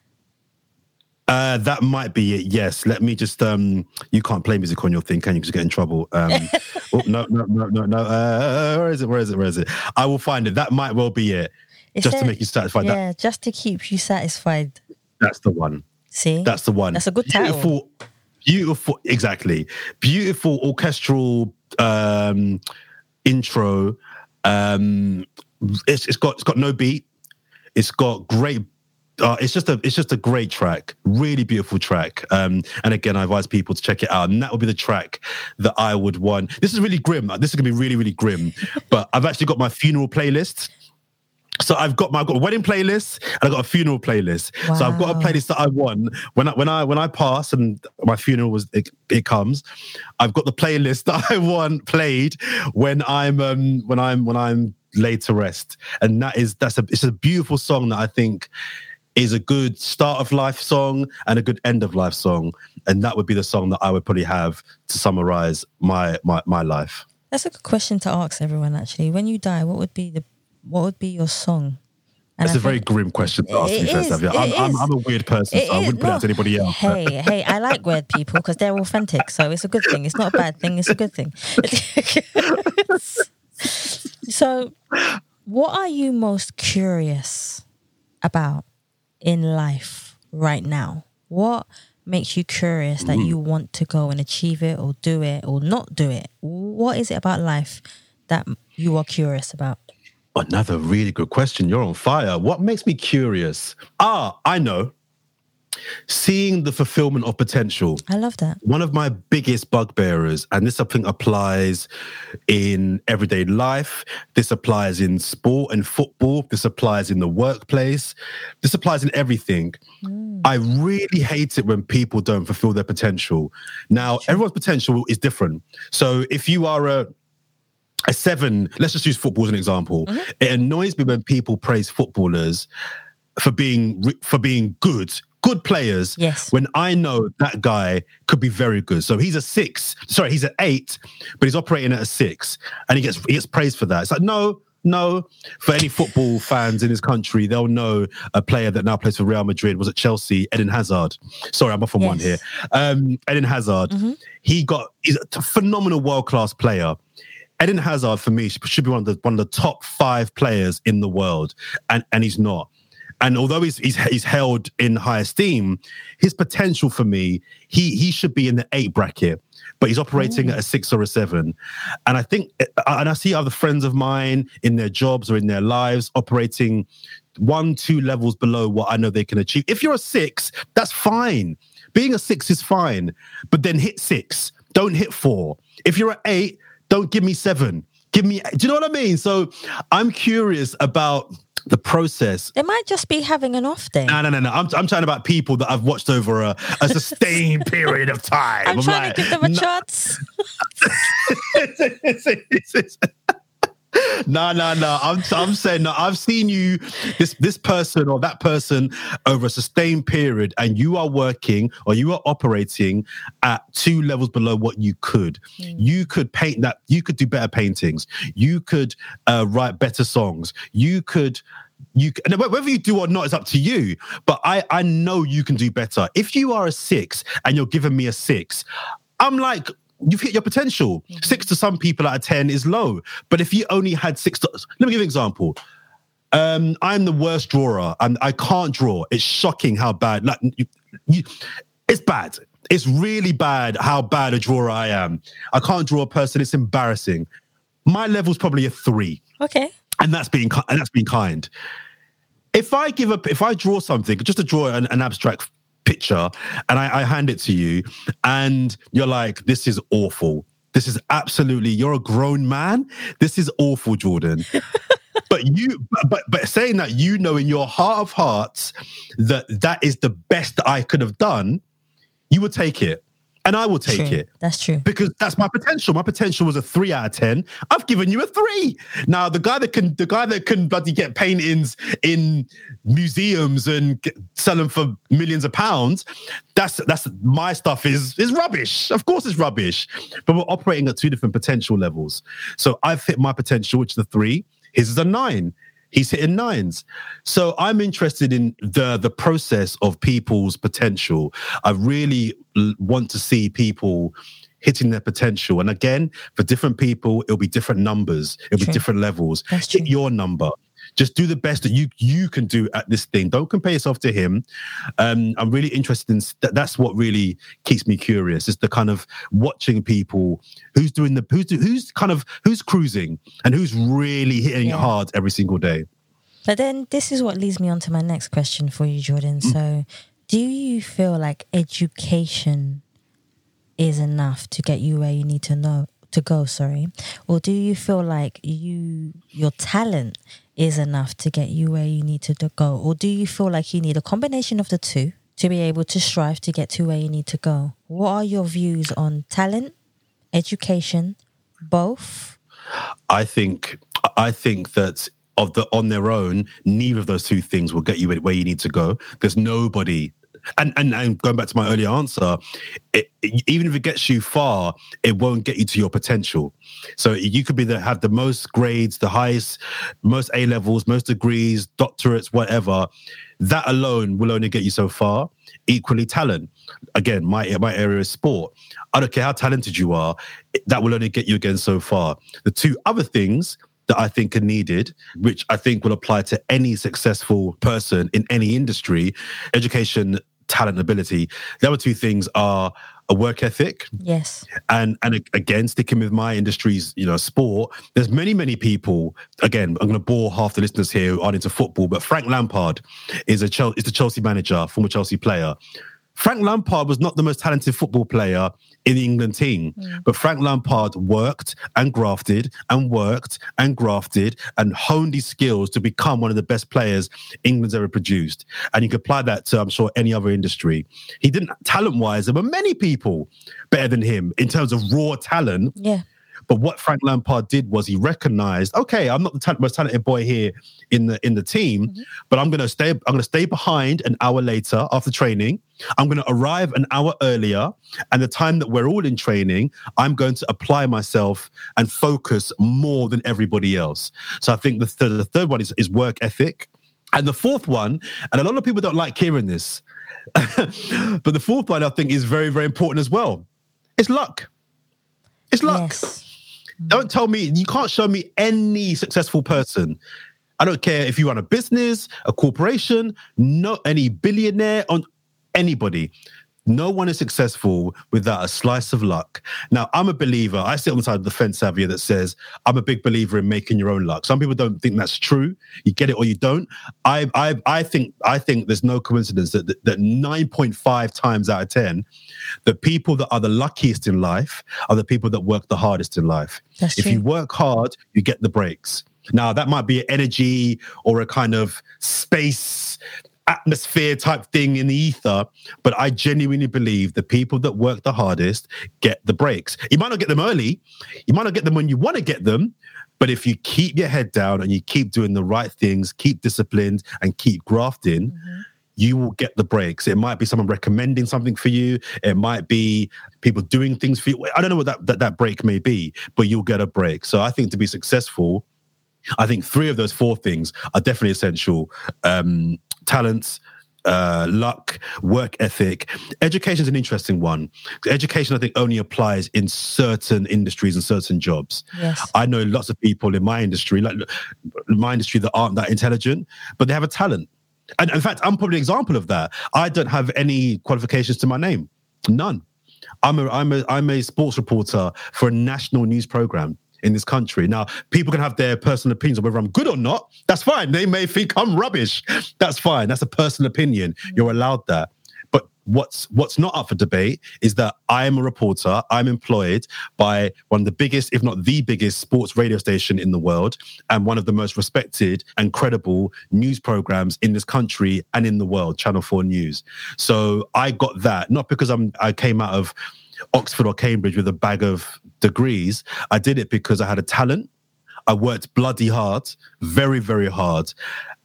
uh, that might be it. Yes. Let me just. Um, you can't play music on your thing, can you? Because you get in trouble. Um, oh, no, no, no, no, no. Uh, where is it? Where is it? Where is it? I will find it. That might well be it. It just to make you satisfied. That, Yeah, just to keep you satisfied. that's the one. See, That's the one. That's a good title. beautiful, beautiful. Exactly. Beautiful orchestral um, intro. Um, it's, it's got it's got no beat. It's got great. Uh, it's just a it's just a great track, really beautiful track. Um, and again, I advise people to check it out. And that would be the track that I would want. This is really grim. This is gonna be really really grim. but I've actually got my funeral playlist. So I've got my I've got a wedding playlist and I've got a funeral playlist. So I've got a playlist that I want when I when I when I pass and my funeral was it, it comes. I've got the playlist that I want played when I'm um when I'm when I'm laid to rest. And that is that's a it's a beautiful song that I think is a good start of life song and a good end of life song. And that would be the song that I would probably have to summarize my my my life. that's a good question to ask everyone. Actually, when you die, what would be the what would be your song? And That's I a very grim question to ask me, first, Savia. it I'm, I'm. I'm a weird person, It so I wouldn't put it out to anybody else. Hey, hey, I like weird people because they're authentic, so it's a good thing. It's not a bad thing. It's a good thing. so, what are you most curious about in life right now? What makes you curious that you want to go and achieve it, or do it, or not do it? What is it about life that you are curious about? Another really good question. You're on fire. What makes me curious? Ah, I know. Seeing the fulfillment of potential. I love that. One of my biggest bugbearers, and this I think applies in everyday life, this applies in sport and football, this applies in the workplace, this applies in everything. I really hate it when people don't fulfill their potential. Now, everyone's potential is different. So if you are a a seven, let's just use football as an example. It annoys me when people praise footballers for being for being good good players Yes. when I know that guy could be very good. So he's a six. Sorry, he's an eight, but he's operating at a six, and he gets he gets praised for that. It's like no. No, for any football fans in this country, they'll know a player that now plays for Real Madrid was at Chelsea, Eden Hazard. Sorry, I'm off on one here. Um, Eden Hazard, he got he's a phenomenal world class player. Eden Hazard for me should be one of the one of the top five players in the world, and and he's not. And although he's he's he's held in high esteem, his potential for me, he he should be in the eight bracket, but he's operating at a six or a seven. And I think, uh, uh, and I see other friends of mine in their jobs or in their lives operating one, two levels below what I know they can achieve. If you're a six, that's fine. Being a six is fine, but then hit six. Don't hit four. If you're at eight, don't give me seven. Give me. Do you know what I mean? So I'm curious about the process. They might just be having an off day. No, no, no, no. I'm, I'm talking about people that I've watched over a, a sustained period of time. I'm trying like, to give them a no- chance. no, no, no. I'm, I'm saying no. I've seen you, this this person or that person, over a sustained period, and you are working or you are operating at two levels below what you could. You could paint that. You could do better paintings. You could uh, write better songs. You could. You and whether you do or not is up to you. But I I know you can do better. If you are a six and you're giving me a six, I'm like, you've hit your potential. Six to some people out of 10 is low. But if you only had six, to, let me give you an example. Um, I'm the worst drawer and I can't draw. It's shocking how bad, like, you, you, it's bad. It's really bad how bad a drawer I am. I can't draw a person. It's embarrassing. My level's probably a three Okay. and that's being and that's being kind. If I give up, if I draw something, just to draw an, an abstract picture, and I, I hand it to you, and you're like, "This is awful. This is absolutely. You're a grown man. This is awful, Jordan." but you, but, but saying that, you know, in your heart of hearts, that that is the best that I could have done. You would take it, and I will take True. it That's true. because that's my potential. My potential was a three out of ten. I've given you a three. Now the guy that can, the guy that can bloody get paintings in museums and get, sell them for millions of pounds, that's that's my stuff is is rubbish. Of course, it's rubbish. But we're operating at two different potential levels. So I've hit my potential, which is a three. His is a nine. He's hitting nines. So I'm interested in the the process of people's potential. I really want to see people hitting their potential. And again, for different people, it'll be different numbers, it'll be different levels. That's Hit your number. Just do the best that you you can do at this thing. Don't compare yourself to him. Um, I'm really interested in that. That's what really keeps me curious. Is the kind of watching people who's doing the who's do, who's kind of who's cruising and who's really hitting Yeah. it hard every single day. But then this is what leads me on to my next question for you, Jordan. Mm. So, do you feel like education is enough to get you where you need to know to go, sorry? Or do you feel like you your talent is enough to get you where you need to go? Or do you feel like you need a combination of the two to be able to strive to get to where you need to go? What are your views on talent, education, both? I think I think that of the on their own, neither of those two things will get you where you need to go. There's nobody. And, and and going back to my earlier answer, it, it- even if it gets you far, it won't get you to your potential. So you could be the have the most grades, the highest, most A levels, most degrees, doctorates, whatever. That alone will only get you so far. Equally, talent. Again, my my area is sport. I don't care how talented you are, that will only get you again so far. The two other things that I think are needed, which I think will apply to any successful person in any industry, education, talent, ability. The other two things are a work ethic Yes. and and again sticking with my industries you know sport there's many many people again i'm going to bore half the listeners here who aren't into football but frank lampard is a Chel- is the chelsea manager former chelsea player frank lampard was not the most talented football player in the england team hmm. but frank lampard worked and grafted and worked and grafted and honed his skills to become one of the best players england's ever produced. And you can apply that to i'm sure any other industry. He didn't talent wise there were many people better than him in terms of raw talent. Yeah. But what Frank Lampard did was he recognized, okay, I'm not the ta- most talented boy here in the in the team, Mm-hmm. but I'm gonna stay. I'm gonna stay behind an hour later after training. I'm gonna arrive an hour earlier, and the time that we're all in training, I'm going to apply myself and focus more than everybody else. So I think the, th- the third one is, is work ethic, and the fourth one, and a lot of people don't like hearing this, but the fourth one I think is very very important as well. It's luck. It's luck. Don't tell me you can't show me any successful person. I don't care if you run a business, a corporation, no any billionaire on anybody. No one is successful without a slice of luck. Now, I'm a believer. I sit on the side of the fence, Savia, that says I'm a big believer in making your own luck. Some people don't think that's true. You get it or you don't. I, I, I think, I think there's no coincidence that that, that 9.5 times out of 10, the people that are the luckiest in life are the people that work the hardest in life. That's if true. you work hard, you get the breaks. Now, that might be an energy or a kind of space atmosphere type thing in the ether, but I genuinely believe the people that work the hardest get the breaks. You might not get them early, you might not get them when you want to get them, but if you keep your head down and you keep doing the right things, keep disciplined and keep grafting, you will get the breaks. It might be someone recommending something for you. It might be people doing things for you. I don't know what that, that, that break may be, but you'll get a break. So I think to be successful, I think three of those four things are definitely essential. Um, talents, uh, luck, work ethic. Education is an interesting one. Education, I think, only applies in certain industries and certain jobs. Yes. I know lots of people in my industry, like my industry, that aren't that intelligent, but they have a talent. And in fact, I'm probably an example of that. I don't have any qualifications to my name, none. I'm a I'm a I'm a sports reporter for a national news program in this country. Now, people can have their personal opinions on whether I'm good or not. That's fine. They may think I'm rubbish. That's fine. That's a personal opinion. Mm. You're allowed that. But what's what's not up for debate is that I am a reporter. I'm employed by one of the biggest, if not the biggest, sports radio station in the world, and one of the most respected and credible news programs in this country and in the world, Channel Four News. So I got that not because I'm I came out of Oxford or Cambridge with a bag of degrees. I did it because I had a talent. I worked bloody hard, very, very hard,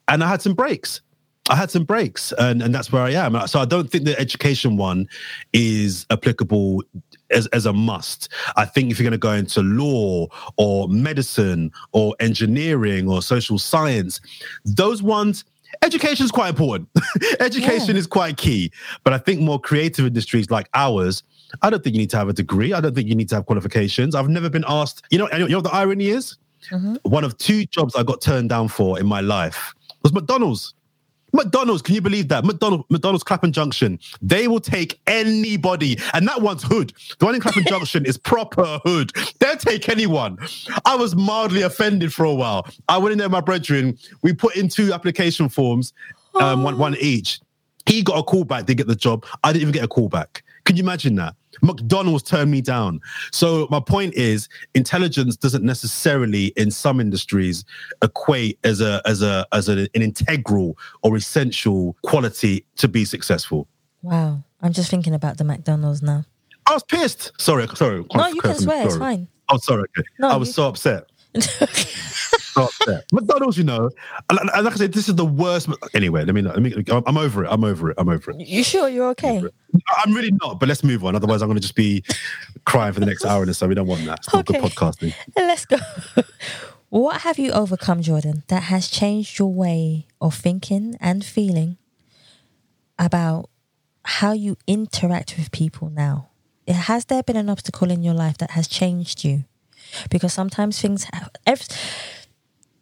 and I had some breaks. I had some breaks, and, and that's where I am. So I don't think the education one is applicable as, as a must. I think if you're going to go into law or medicine or engineering or social science, those ones, education is quite important. education is quite key. But I think more creative industries like ours, I don't think you need to have a degree. I don't think you need to have qualifications. I've never been asked, you know, you know what the irony is? One of two jobs I got turned down for in my life was McDonald's. McDonald's, can you believe that? McDonald's, McDonald's Clapham Junction. They will take anybody. And that one's hood. The one in Clapham Junction is proper hood. They'll take anyone. I was mildly offended for a while. I went in there, with my brethren. We put in two application forms, um, one, one each. He got a call back, did get the job. I didn't even get a call back. Can you imagine that? McDonald's turned me down. So my point is, intelligence doesn't necessarily, in some industries, equate as a as a as a, an integral or essential quality to be successful. Wow. I'm just thinking about the McDonald's now. I was pissed. Sorry, sorry. No, you can swear. It's fine. Oh, sorry. Okay. No, I was you- so upset. McDonald's, you know, and, and like I said, this is the worst. Anyway, let me. Let me. I'm over it. I'm over it. I'm over it. You sure you're okay? I'm really not, but let's move on. Otherwise, I'm going to just be crying for the next hour and so. We don't want that. It's not Okay. good podcasting. Let's go. what have you overcome, Jordan, that has changed your way of thinking and feeling about how you interact with people now? Has there been an obstacle in your life that has changed you? Because sometimes things have.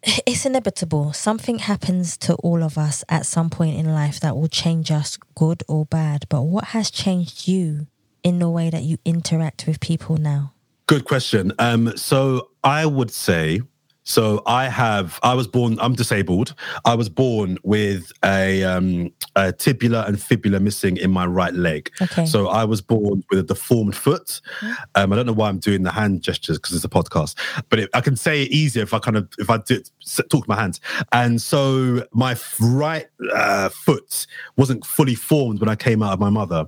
It's inevitable. Something happens to all of us at some point in life that will change us, good or bad. But what has changed you in the way that you interact with people now? Good question. Um, so I would say, so I have, I was born, I'm disabled. I was born with a, um, a tibula and fibula missing in my right leg. Okay. So I was born with a deformed foot. Um, I don't know why I'm doing the hand gestures because it's a podcast, but it, I can say it easier if I kind of, if I do, talk with my hands. And so my right uh, foot wasn't fully formed when I came out of my mother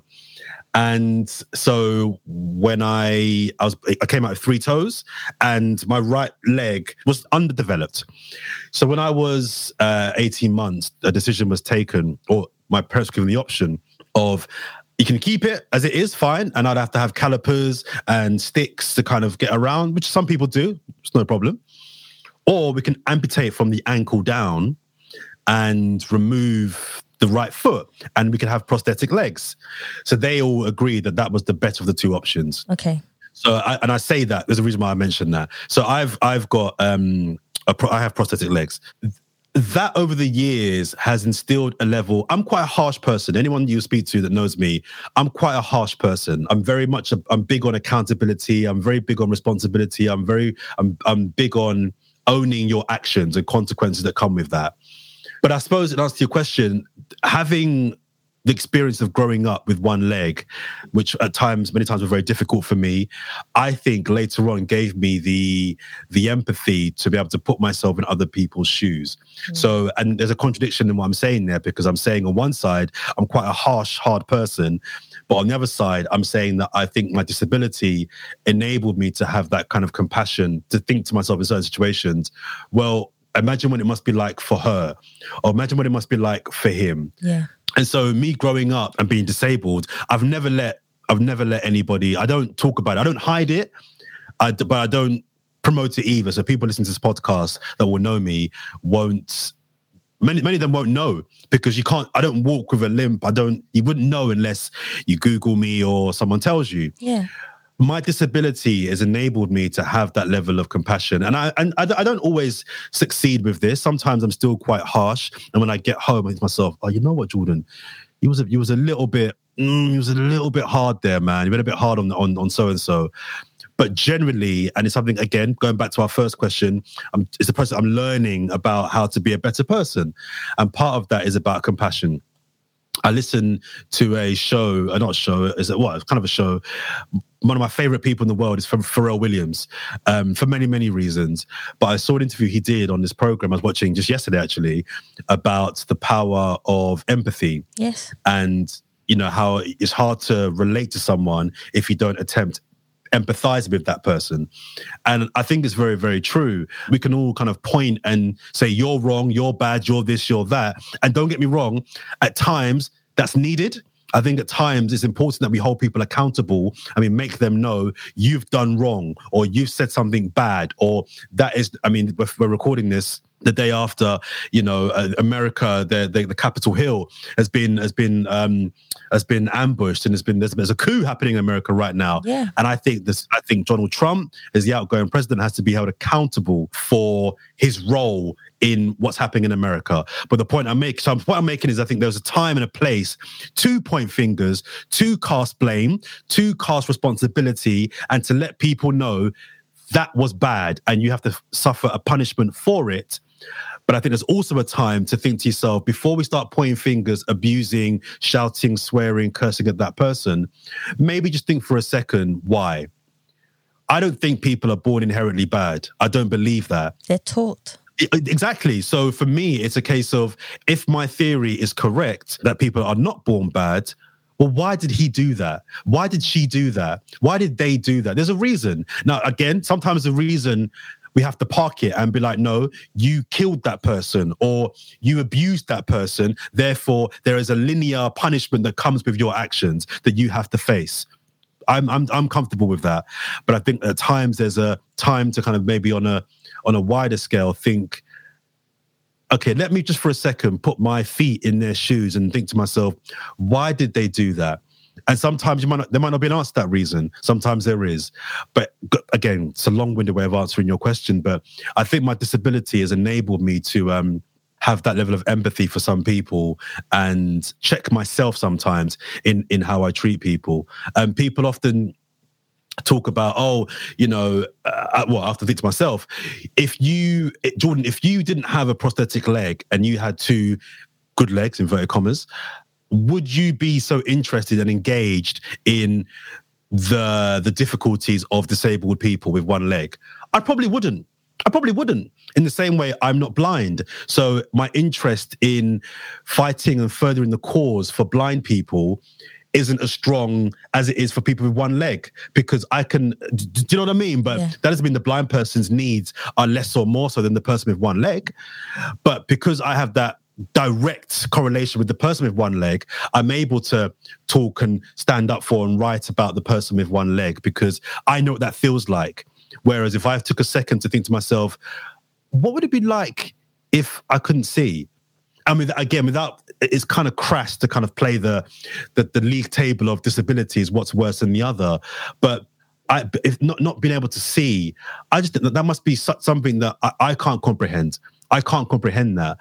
And so when I I was I came out with three toes, and my right leg was underdeveloped. So when I was uh, 18 months, a decision was taken, or my parents were given the option of you can keep it as it is, fine. And I'd have to have calipers and sticks to kind of get around, which some people do. It's no problem. Or we can amputate from the ankle down and remove the right foot and we can have prosthetic legs. So they all agreed that that was the better of the two options. Okay. So I, and I say that there's a reason why I mentioned that. So I've I've got um a pro- I have prosthetic legs. That over the years has instilled a level. I'm quite a harsh person. Anyone you speak to that knows me, I'm quite a harsh person. I'm very much a, I'm big on accountability. I'm very big on responsibility. I'm very I'm I'm big on owning your actions and consequences that come with that. But I suppose in answer to your question, having the experience of growing up with one leg, which at times, many times, were very difficult for me. I think later on gave me the the empathy to be able to put myself in other people's shoes. Mm. So, and there's a contradiction in what I'm saying there because I'm saying on one side I'm quite a harsh, hard person, but on the other side I'm saying that I think my disability enabled me to have that kind of compassion to think to myself in certain situations. Well, imagine what it must be like for her, or imagine what it must be like for him. Yeah. And so me growing up and being disabled, I've never let I've never let anybody. I don't talk about it. I don't hide it, I, but I don't promote it either. So people listening to this podcast that will know me won't. Many many of them won't know because you can't. I don't walk with a limp. I don't. You wouldn't know unless you Google me or someone tells you. Yeah my disability has enabled me to have that level of compassion. And i and i, I don't always succeed with this. Sometimes i'm still quite harsh. And when i get home i think to myself oh you know what jordan? You was a, you was a little bit mm, you was a little bit hard there man. You been a bit hard on on on so and so but generally and it's something again going back to our first question I'm, it's the process i'm learning about how to be a better person. And part of that is about compassion. I listened to a show, uh, not a show, is it what? Kind of a show. One of my favorite people in the world is from Pharrell Williams, um, for many many reasons. But I saw an interview he did on this program. I was watching just yesterday actually about the power of empathy. Yes. And you know how it's hard to relate to someone if you don't attempt empathize with that person. And I think it's very, very true. We can all kind of point and say, you're wrong, you're bad, you're this, you're that. And don't get me wrong, at times that's needed. I think at times it's important that we hold people accountable. I mean, make them know you've done wrong or you've said something bad or that is, I mean, we're recording this the day after, you know, uh, America, the, the, the Capitol Hill has been has been um, has been ambushed, and there's been there's, there's a coup happening in America right now. Yeah. And I think this, I think Donald Trump, as the outgoing president, has to be held accountable for his role in what's happening in America. But the point I make, so what I'm making is, I think there's a time and a place to point fingers, to cast blame, to cast responsibility, and to let people know that was bad, and you have to suffer a punishment for it but I think there's also a time to think to yourself before we start pointing fingers, abusing, shouting, swearing, cursing at that person, maybe just think for a second why. I don't think people are born inherently bad. I don't believe that. They're taught. Exactly. So for me, it's a case of if my theory is correct that people are not born bad, well, why did he do that? Why did she do that? Why did they do that? There's a reason. Now, again, sometimes the reason we have to park it and be like, no, you killed that person or you abused that person. Therefore, there is a linear punishment that comes with your actions that you have to face. I'm I'm I'm comfortable with that, but I think at times there's a time to kind of maybe on a on a wider scale think okay, let me just for a second put my feet in their shoes and think to myself, why did they do that? And sometimes you might not, there might not be an answer to that reason. Sometimes there is. But again, it's a long-winded way of answering your question. But I think my disability has enabled me to um, have that level of empathy for some people and check myself sometimes in in how I treat people. And people often talk about oh you know uh, well i have to think to myself if you jordan if you didn't have a prosthetic leg and you had two good legs inverted commas would you be so interested and engaged in the the difficulties of disabled people with one leg? I probably wouldn't. I probably wouldn't. In the same way, I'm not blind. So my interest in fighting and furthering the cause for blind people isn't as strong as it is for people with one leg because I can. Do you know what I mean? But Yeah. that doesn't mean the blind person's needs are less or more so than the person with one leg. But because I have that direct correlation with the person with one leg, I'm able to talk and stand up for and write about the person with one leg because I know what that feels like. Whereas if I took a second to think to myself, what would it be like if I couldn't see? I mean, again, without it's kind of crass to kind of play the the, the league table of disabilities, what's worse than the other. But I, if not not being able to see, I just think that that must be something that I, I can't comprehend. I can't comprehend that,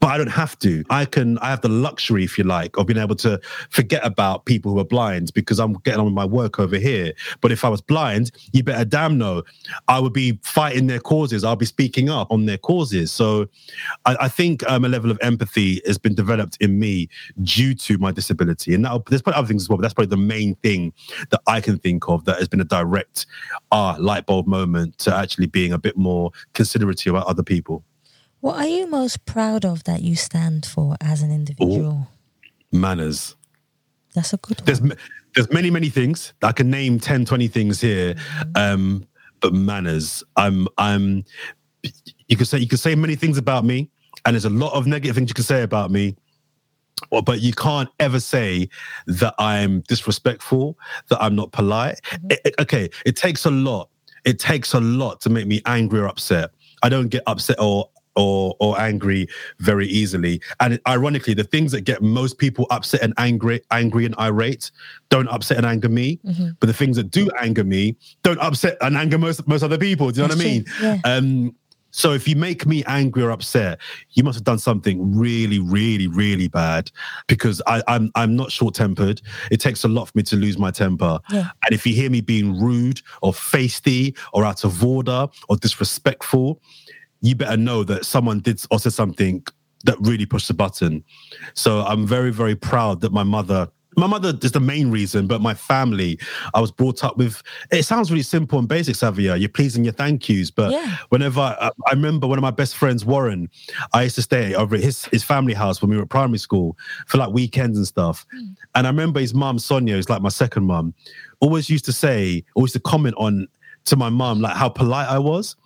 but I don't have to. I can. I have the luxury, if you like, of being able to forget about people who are blind because I'm getting on with my work over here. But if I was blind, you better damn know, I would be fighting their causes. I'll be speaking up on their causes. So, I, I think um, a level of empathy has been developed in me due to my disability, and that, there's probably other things as well. But that's probably the main thing that I can think of that has been a direct ah light bulb moment to actually being a bit more considerate about other people. What are you most proud of that you stand for as an individual? Manners. That's a good one. there's there's many many things. I can name 10 20 things here um but manners. I'm i'm you could say you could say many things about me and there's a lot of negative things you can say about me well, but you can't ever say that i'm disrespectful that i'm not polite. It- it- okay it takes a lot. It takes a lot to make me angry or upset. I don't get upset or or or angry very easily. And ironically, the things that get most people upset and angry, angry and irate, don't upset and anger me. But the things that do anger me don't upset and anger most most other people. Do you know That's what I mean? yeah. Um, so if you make me angry or upset, you must have done something really, really, really bad because I, I'm I'm not short tempered. It takes a lot for me to lose my temper. Yeah. And if you hear me being rude or feisty or out of order or disrespectful, you better know that someone did or said something that really pushed the button. So I'm very, very proud that my mother, my mother is the main reason, but my family, I was brought up with. It sounds really simple and basic, Savia. You're pleasing your thank yous, but Yeah. whenever I, I remember one of my best friends, Warren, I used to stay over at his his family house when we were at primary school for like weekends and stuff. Hmm. And I remember his mum, Sonia, is like my second mum, always used to say, always to comment on to my mum like how polite I was.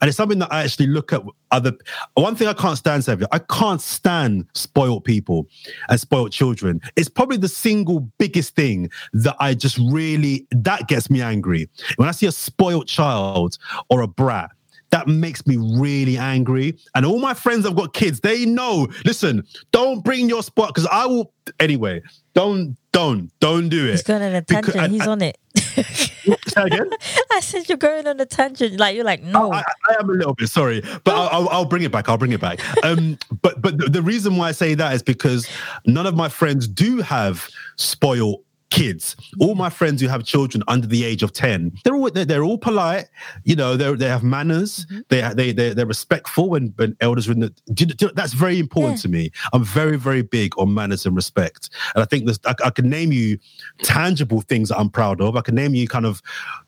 And it's something that I actually look at other. One thing I can't stand, Savia, I can't stand spoiled people and spoiled children. It's probably the single biggest thing that I just really that gets me angry. When I see a spoiled child or a brat, that makes me really angry. And all my friends have got kids, they know. Listen, don't bring your spot because I will. Anyway, don't, don't, don't do it. He's going on a Because-. I- He's I- on it. Again? I said you're going on a tangent. Like you're like no. I, I am a little bit sorry, but I'll, I'll, I'll bring it back. I'll bring it back. Um, but but the, the reason why I say that is because none of my friends do have spoiled kids. All my friends who have children under the age of ten, they're all they're, they're all polite. You know, they they have manners. Mm-hmm. They they they they're respectful when when elders are in the. do do that's very important Yeah. to me. I'm very very big on manners and respect, and I think this. I, I can name you tangible things that I'm proud of. I can name you kind of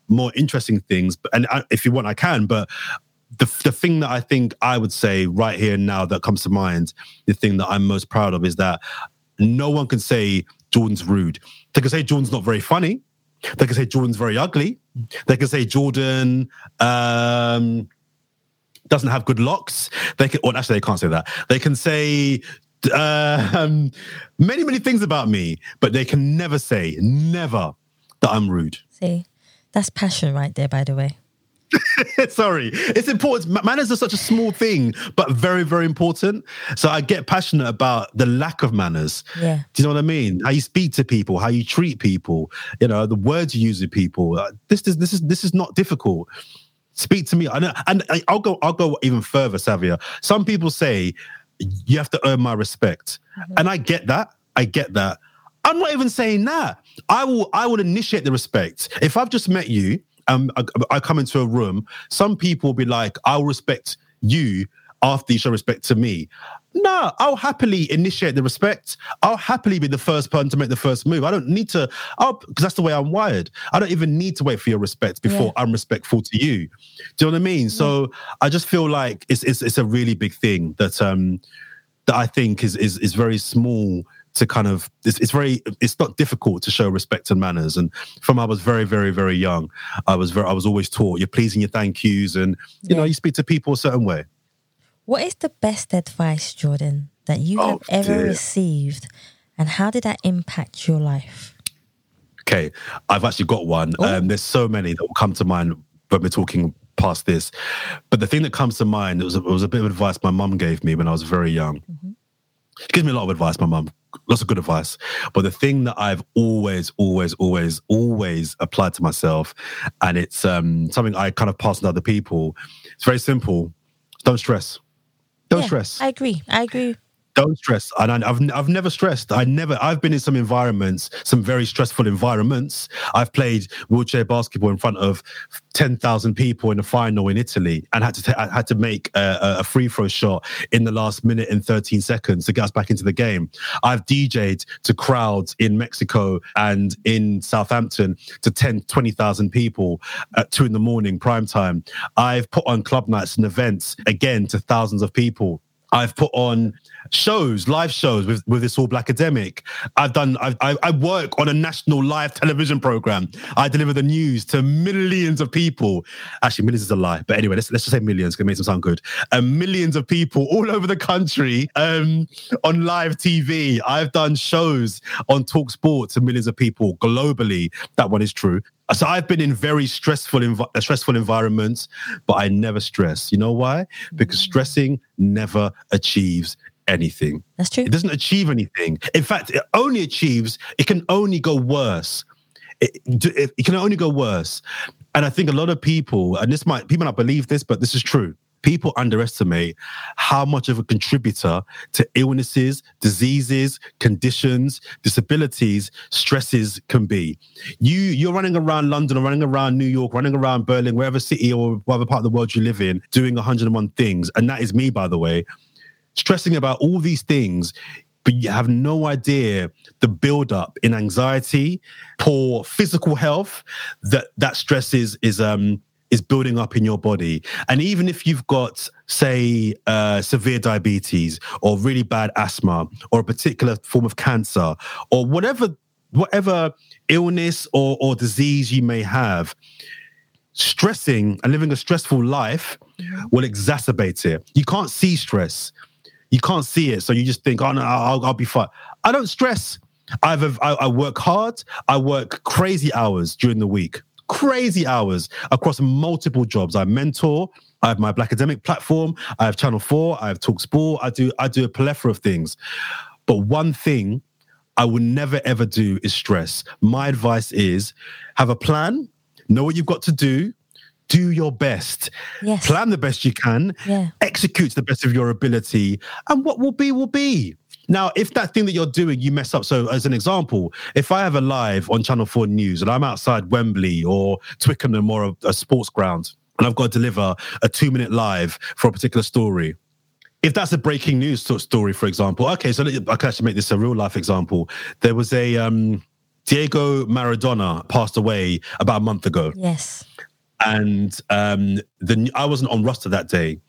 more interesting things, and I, if you want, I can. But the the thing that I think I would say right here and now that comes to mind, the thing that I'm most proud of is that no one can say Jordan's rude. They can say Jordan's not very funny. They can say Jordan's very ugly. They can say Jordan um, doesn't have good locks. They can, or actually, they can't say that. They can say um, many, many things about me, but they can never say, never, that I'm rude. See, that's passion right there. By the way. Sorry, it's important. Manners are such a small thing, but very, very important. So I get passionate about the lack of manners. Yeah. Do you know what I mean? How you speak to people, how you treat people, you know, the words you use with people. Uh, This is this is this is not difficult. Speak to me. I know, and I'll go. I'll go even further, Savia. Some people say you have to earn my respect, and I get that. I get that. I'm not even saying that. I will. I will initiate the respect. If I've just met you, um, I, I come into a room. Some people will be like, "I'll respect you." After you show respect to me, no, I'll happily initiate the respect. I'll happily be the first person to make the first move. I don't need to, because that's the way I'm wired. I don't even need to wait for your respect before Yeah. I'm respectful to you. Do you know what I mean? So I just feel like it's, it's it's a really big thing that um that I think is is is very small to kind of it's, it's very it's not difficult to show respect and manners and from i was very very very young i was very i was always taught you're pleasing your thank yous and you know you speak to people a certain way What is the best advice, Jordan, that you have Oh, ever dear. received, and how did that impact your life? Okay, I've actually got one. Um, there's so many that will come to mind when we're talking past this. But the thing that comes to mind it was it was a bit of advice my mum gave me when I was very young. She gives me a lot of advice, my mum, lots of good advice. But the thing that I've always, always, always, always applied to myself, and it's um, something I kind of pass on to other people. It's very simple. Don't stress. Don't Yeah, stress I agree. I agree. Don't stress. And I've, I've never stressed. I never i've been in some environments some very stressful environments. I've played wheelchair basketball in front of 10,000 people in a final in italy and had to I had to make a, a- a free throw shot in the last minute and 13 seconds to get us back into the game. I've dj'd to crowds in mexico and in southampton to 10 20,000 people at 2 in the morning prime time. I've put on club nights and events again to thousands of people. I've put on shows, live shows with, with this all Blakademik. I've done, I, I, I work on a national live television program. I deliver the news to millions of people. Actually, millions is a lie, but anyway, let's, let's just say millions because it makes them sound good. Um, millions of people all over the country um, on live TV. I've done shows on talkSPORT to millions of people globally. That one is true. So I've been in very stressful, uh, stressful environments, but I never stress. You know why? Because stressing never achieves anything. That's true. It doesn't achieve anything. In fact, it only achieves. It can only go worse. It, it, it can only go worse. And I think a lot of people, and this might people not believe this, but this is true. People underestimate how much of a contributor to illnesses, diseases, conditions, disabilities, stresses can be. You you're running around London or running around New York, running around Berlin, wherever city or whatever part of the world you live in, doing 101 things. And that is me, by the way, stressing about all these things but you have no idea the build-up in anxiety, poor physical health that that stress is is um is building up in your body. And even if you've got, say, uh, severe diabetes or really bad asthma or a particular form of cancer or whatever whatever illness or, or disease you may have, stressing and living a stressful life will exacerbate it. You can't see stress. You can't see it. So you just think, oh, no, I'll, I'll be fine. I don't stress. I've, I, I work hard. I work crazy hours during the week, crazy hours across multiple jobs. I mentor. I have my Blakademik platform. I have Channel 4. I have talkSPORT. I do, I do a plethora of things. But one thing I will never ever do is stress. My advice is have a plan, know what you've got to do, do your best. Yes. Plan the best you can, Yeah. execute to the best of your ability, and what will be, will be. Now, if that thing that you're doing, you mess up. So, as an example, if I have a live on Channel 4 News and I'm outside Wembley or Twickenham or a, a sports ground, and I've got to deliver a two minute live for a particular story, if that's a breaking news sort of story, for example, okay, so I can actually make this a real life example. There was a um, Diego Maradona passed away about a month ago, Yes. And um, the I wasn't on roster that day.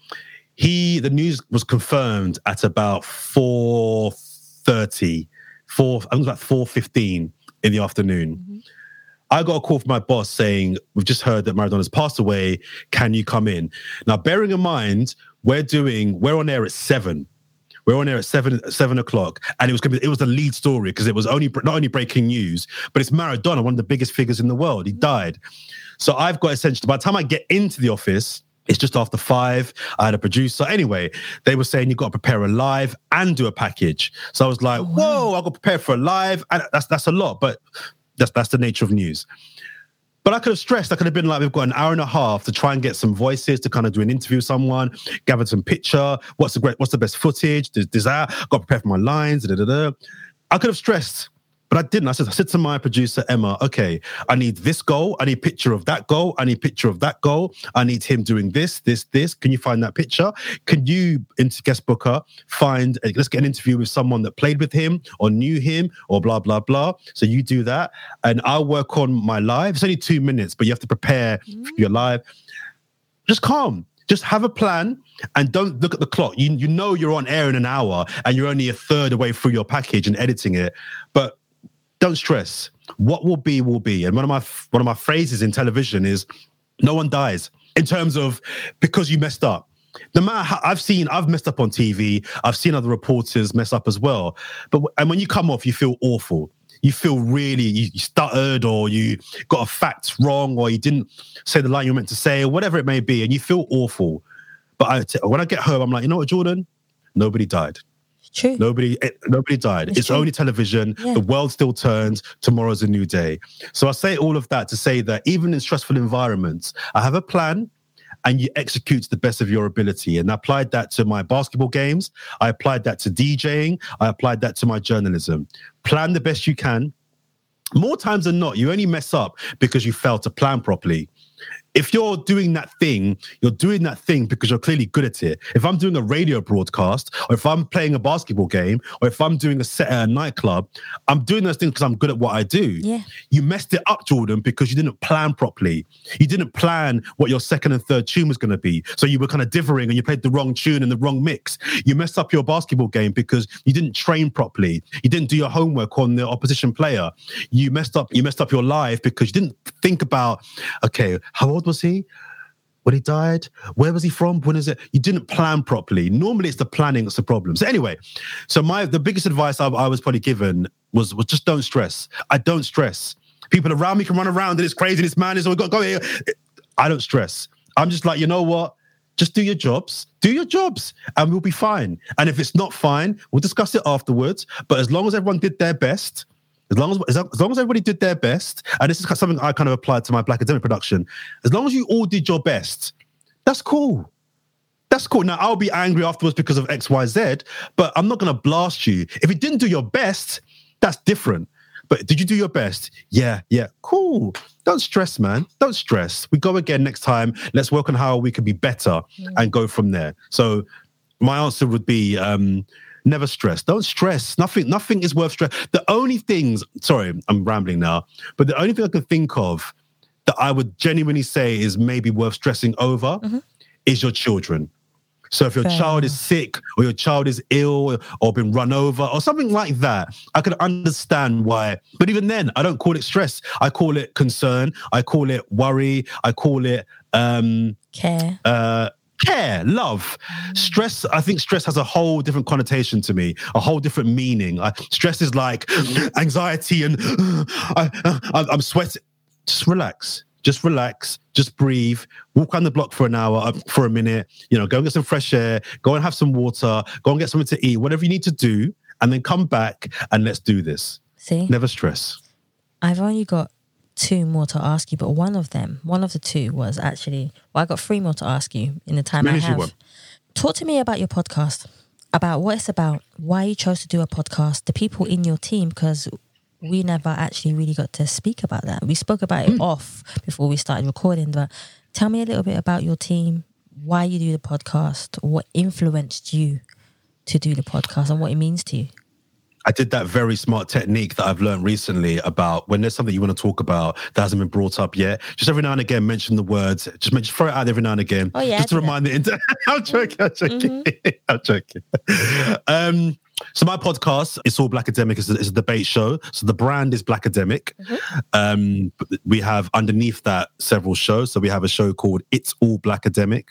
He the news was confirmed at about four thirty, four I think it was about four fifteen in the afternoon. I got a call from my boss saying, We've just heard that Maradona's passed away. Can you come in? Now, bearing in mind, we're doing, we're on air at seven. We're on air at seven seven o'clock, and it was gonna be, it was the lead story because it was only not only breaking news, but it's Maradona, one of the biggest figures in the world. He mm. died, so I've got essentially by the time I get into the office, it's just after five. I had a producer. Anyway, they were saying you've got to prepare a live and do a package. So I was like, oh, whoa, I've got to prepare for a live, and that's that's a lot, but that's that's the nature of news. But I could have stressed. I could have been like, we've got an hour and a half to try and get some voices to kind of do an interview with someone, gather some picture. What's the great? What's the best footage? Does, does that? Got prepared for my lines. Da, da, da. I could have stressed, but I didn't. I said, I said to my producer Emma, okay, I need this goal. I need picture of that goal. I need picture of that goal. I need him doing this, this, this. Can you find that picture? Can you, into guest booker, find? uh, Let's get an interview with someone that played with him or knew him or blah blah blah. So you do that, and I'll work on my live. It's only two minutes, but you have to prepare for your live. Just calm. Just Just have a plan and don't look at the clock. You you know you're on air in an hour and you're only a third away through your package and editing it, but don't stress. What will be will be. And one of my one of my phrases in television is, "No one dies." In terms of because you messed up. No matter how I've seen, I've messed up on TV. I've seen other reporters mess up as well. But and when you come off, you feel awful. You feel really you, stuttered, or you got a fact wrong, or you didn't say the line you were meant to say, or whatever it may be, and you feel awful. But I, when I get home, I'm like, you know what, Jordan? Nobody died. True. Nobody, eh, nobody died. It's It's, only television. Yeah. The world still turns. Tomorrow's a new day. So I say all of that to say that even in stressful environments, I have a plan, and you execute to the best of your ability. And I applied that to my basketball games. I applied that to DJing. I applied that to my journalism. Plan the best you can. More times than not, you only mess up because you fail to plan properly if you're doing that thing, you're doing that thing because you're clearly good at it. If I'm doing a radio broadcast, or if I'm playing a basketball game, or if I'm doing a set at a nightclub, I'm doing those things because I'm good at what I do. Yeah. You messed it up, Jordan, because you didn't plan properly. You didn't plan what your second and third tune was going to be. So you were kind of differing and you played the wrong tune and the wrong mix. You messed up your basketball game because you didn't train properly. You didn't do your homework on the opposition player. You messed up. You messed up your life because you didn't think about, okay, how old was he? When he died, where was he from? When is it? You didn't plan properly. Normally, it's the planning that's the problem. So anyway, so my the biggest advice I, I was probably given was was just don't stress. I don't stress. People around me can run around and it's crazy and it's madness. We got to go here. I don't stress. I'm just like, you know what? Just do your jobs. Do your jobs, and we'll be fine. And if it's not fine, we'll discuss it afterwards. But as long as everyone did their best, as long as as long- as everybody did their best, and this is something I kind of applied to my Blakademik production. As long as you all did your best, that's cool. That's cool. Now I'll be angry afterwards because of X, Y, Z, but I'm not going to blast you. If you didn't do your best, that's different. But did you do your best? Yeah, yeah, cool. Don't stress, man. Don't stress. We go again next time. Let's work on how we can be better and go from there. So my answer would be um, never stress. Don't stress. Nothing, nothing is worth stress. The only things, sorry, I'm rambling now, but the only thing I can think of that I would genuinely say is maybe worth stressing over is your children. So if your Fair child is sick or your child is ill or been run over or something like that, I can understand why. But even then, I don't call it stress. I call it concern. I call it worry. I call it um Care. uh care love. Stress i think stress has a whole different connotation to me a whole different meaning. I, stress is like anxiety and I, i'm sweating. Just relax. Just relax. Just breathe. Walk around the block for an hour uh, for a minute. You know go and get some fresh air. Go and have some water. Go and get something to eat. Whatever you need to do and then come back and let's do this. See, never stress. I've only got two more to ask you, but one of them, one of the two was actually, well, I got three more to ask you in the time I Many as you have. want. Talk to me about your podcast, about what it's about, why you chose to do a podcast, the people in your team, because we never actually really got to speak about that. We spoke about it hmm. off before we started recording, but tell me a little bit about your team, why you do the podcast, what influenced you to do the podcast, and what it means to you. I did that very smart technique that I've learned recently about when there's something you want to talk about that hasn't been brought up yet. Just every now and again, mention the words. Just mention, throw it out every now and again. Oh, yeah, just to remind the inter- I'm joking. I'm joking. I'm joking. Um, so my podcast, it's all Blakademik. It's a, it's a debate show. So the brand is Blakademik. Um, we have underneath that several shows. So we have a show called It's All Blakademik,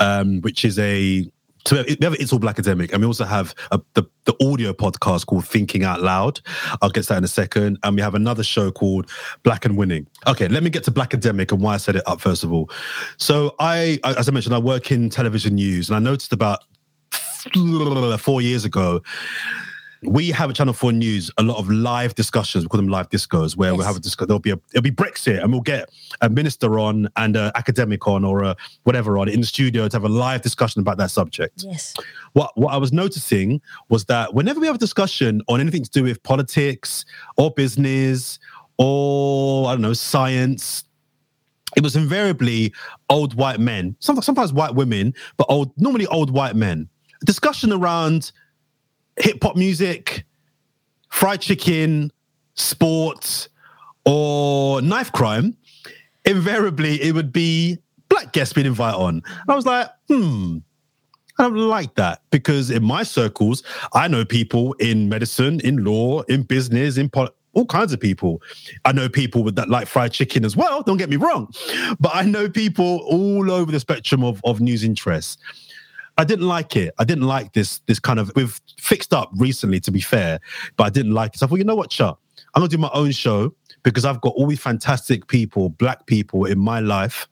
um, which is a so we have It's All Blakademik, and we also have a, the, the audio podcast called Thinking Out Loud. I'll get to that in a second. And we have another show called Black and Winning. Okay, let me get to Blakademik and why I set it up first of all. So I, I- as I mentioned, I work in television news, and I noticed about four years ago we have a Channel 4 News, a lot of live discussions. We call them live discos, where we'll have a discuss. There'll be a, it'll be Brexit, and we'll get a minister on and an academic on or a whatever on in the studio to have a live discussion about that subject. Yes. What what I was noticing was that whenever we have a discussion on anything to do with politics or business or I don't know science, it was invariably old white men, sometimes, sometimes white women, but old normally old white men. Discussion around hip hop music, fried chicken, sports, or knife crime, invariably it would be black guests being invited on. I was like, hmm, I don't like that because in my circles, I know people in medicine, in law, in business, in all kinds of people. I know people with that like fried chicken as well. Don't get me wrong, but I know people all over the spectrum of of news interests. I didn't like it. I didn't like this this kind of. We've fixed up recently, to be fair, but I didn't like it. So I thought, you know what, Chuck, I'm gonna do my own show because I've got all these fantastic people, black people in my life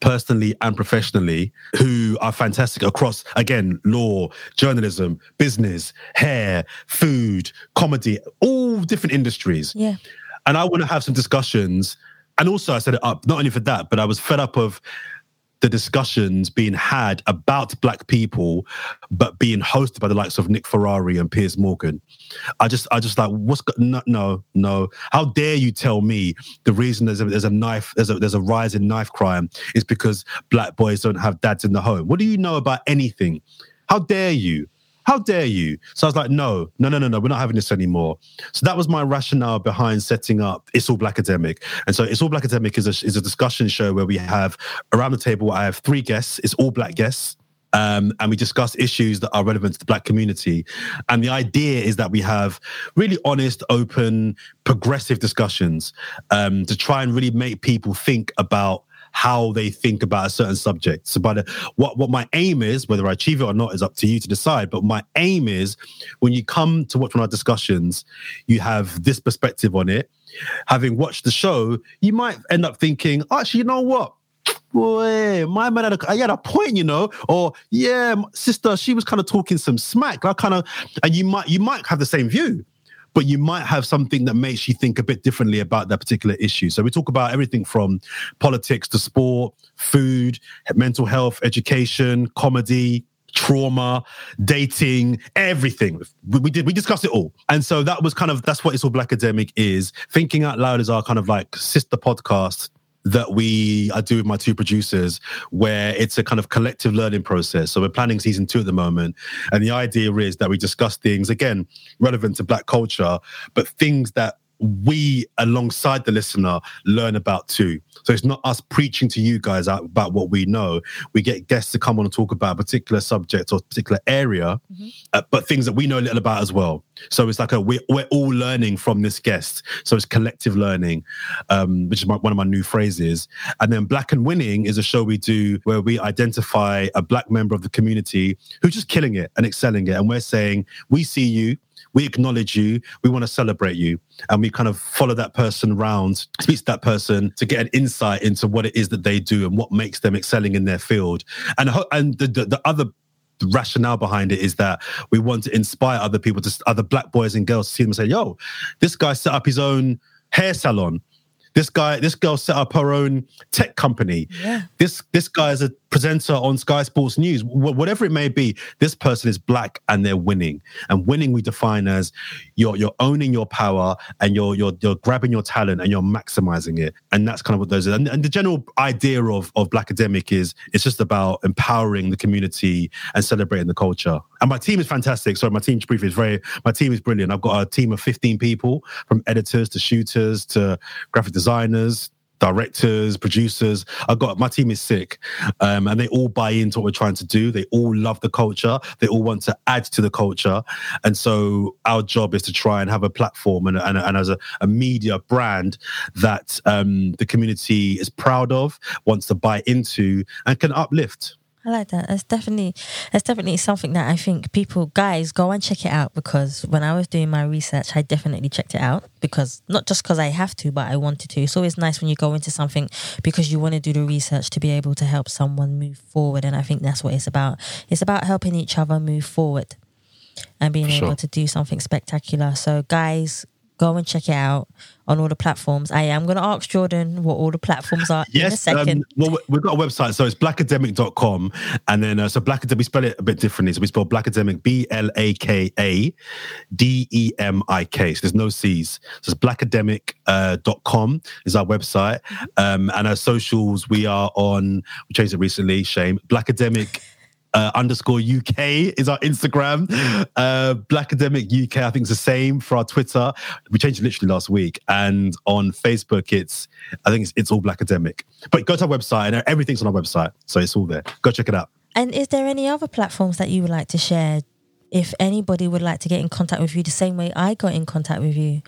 personally and professionally who are fantastic across again law journalism business hair food comedy all different industries Yeah. and i want to have some discussions and also i set it up not only for that but i was fed up of the discussions being had about black people, but being hosted by the likes of Nick Ferrari and Piers Morgan. I just, I just like, what's go- no, no, no. How dare you tell me the reason there's a, there's a knife, there's a, there's a rise in knife crime is because black boys don't have dads in the home. What do you know about anything? How dare you? How dare you? So I was like, no, no, no, no, no, we're not having this anymore. So that was my rationale behind setting up It's All Blakademik. And so It's All Blakademik is a, is a discussion show where we have around the table, I have three guests, it's all black guests. Um, and we discuss issues that are relevant to the black community. And the idea is that we have really honest, open, progressive discussions um, to try and really make people think about how they think about a certain subject. So, the, what what my aim is, whether I achieve it or not, is up to you to decide. But my aim is, when you come to watch one of our discussions, you have this perspective on it. Having watched the show, you might end up thinking, actually, you know what? Boy, my man had a, I had a point, you know, or yeah, sister, she was kind of talking some smack. I kind of, and you might you might have the same view but you might have something that makes you think a bit differently about that particular issue. So we talk about everything from politics to sport, food, mental health, education, comedy, trauma, dating, everything. We, we did we discussed it all. And so that was kind of that's what it's all Blakademik is. Thinking out loud is our kind of like sister podcast that we I do with my two producers, where it's a kind of collective learning process. So we're planning season two at the moment, and the idea is that we discuss things again relevant to Black culture, but things that we alongside the listener learn about too. So it's not us preaching to you guys about what we know. We get guests to come on and talk about a particular subject or particular area, uh, but things that we know a little about as well. So it's like a we're, we're all learning from this guest. So it's collective learning, um, which is my, one of my new phrases. And then Black and Winning is a show we do where we identify a black member of the community who's just killing it and excelling it, and we're saying we see you we acknowledge you we want to celebrate you and we kind of follow that person around speak to that person to get an insight into what it is that they do and what makes them excelling in their field. And and the, the, the other rationale behind it is that we want to inspire other people to other black boys and girls to see them and say yo this guy set up his own hair salon. This guy this girl set up her own tech company. Yeah. this this guy is a presenter on Sky Sports News. Wh- whatever it may be, this person is black and they're winning. And winning we define as you're you're owning your power and you're you're you're grabbing your talent and you're maximizing it. And that's kind of what those are. And, and the general idea of of Blakademik is it's just about empowering the community and celebrating the culture. And my team is fantastic. Sorry, my team briefly is very my team is brilliant. I've got a team of 15 people from editors to shooters to graphic designers directors, producers. I got my team is sick, um, and they all buy into what we're trying to do. They all love the culture. They all want to add to the culture, and so our job is to try and have a platform and, and, and as a, a media brand that um, the community is proud of, wants to buy into, and can uplift. I like that. That's definitely that's definitely something that I think people guys go and check it out because when I was doing my research, I definitely checked it out because not just because I have to, but I wanted to. It's always nice when you go into something because you want to do the research to be able to help someone move forward, and I think that's what it's about. It's about helping each other move forward and being Sure. able to do something spectacular. So, guys. Go and check it out on all the platforms. I am going to ask Jordan what all the platforms are in a Yes, second. um, well, we've got a website, so it's blakademik.com. And then, uh, so Black we spell it a bit differently. So we spell Blakademik, B L A K A D E M I K. So there's no C's. So it's blakademik.com dot com is our website. Um, and our socials, we are on, we changed it recently, shame, Blakademik uh, underscore UK is our Instagram. Uh, Blakademik UK, I think, is the same for our Twitter. We changed it literally last week. And on Facebook, it's I think it's, it's all Blakademik. But go to our website, and everything's on our website, so it's all there. Go check it out. And is there any other platforms that you would like to share? If anybody would like to get in contact with you the same way I got in contact with you,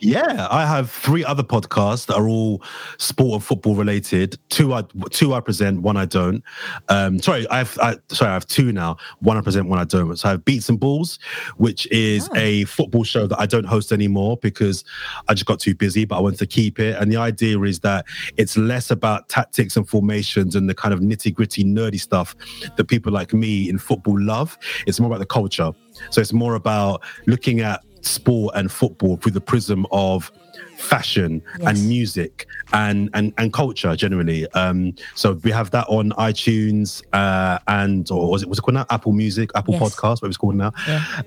Yeah, I have three other podcasts that are all sport and football related. Two I two I present, one I don't. Um, sorry, I have I, sorry I have two now. One I present, one I don't. So I have Beats and Balls, which is a football show that I don't host anymore because I just got too busy. But I want to keep it. And the idea is that it's less about tactics and formations and the kind of nitty gritty nerdy stuff that people like me in football love. It's more about the culture. So it's more about looking at sport and football through the prism of fashion and music and and and culture generally. Um so we have that on itunes uh and or was it was it called now? Apple music apple Yes. podcast what it's called now.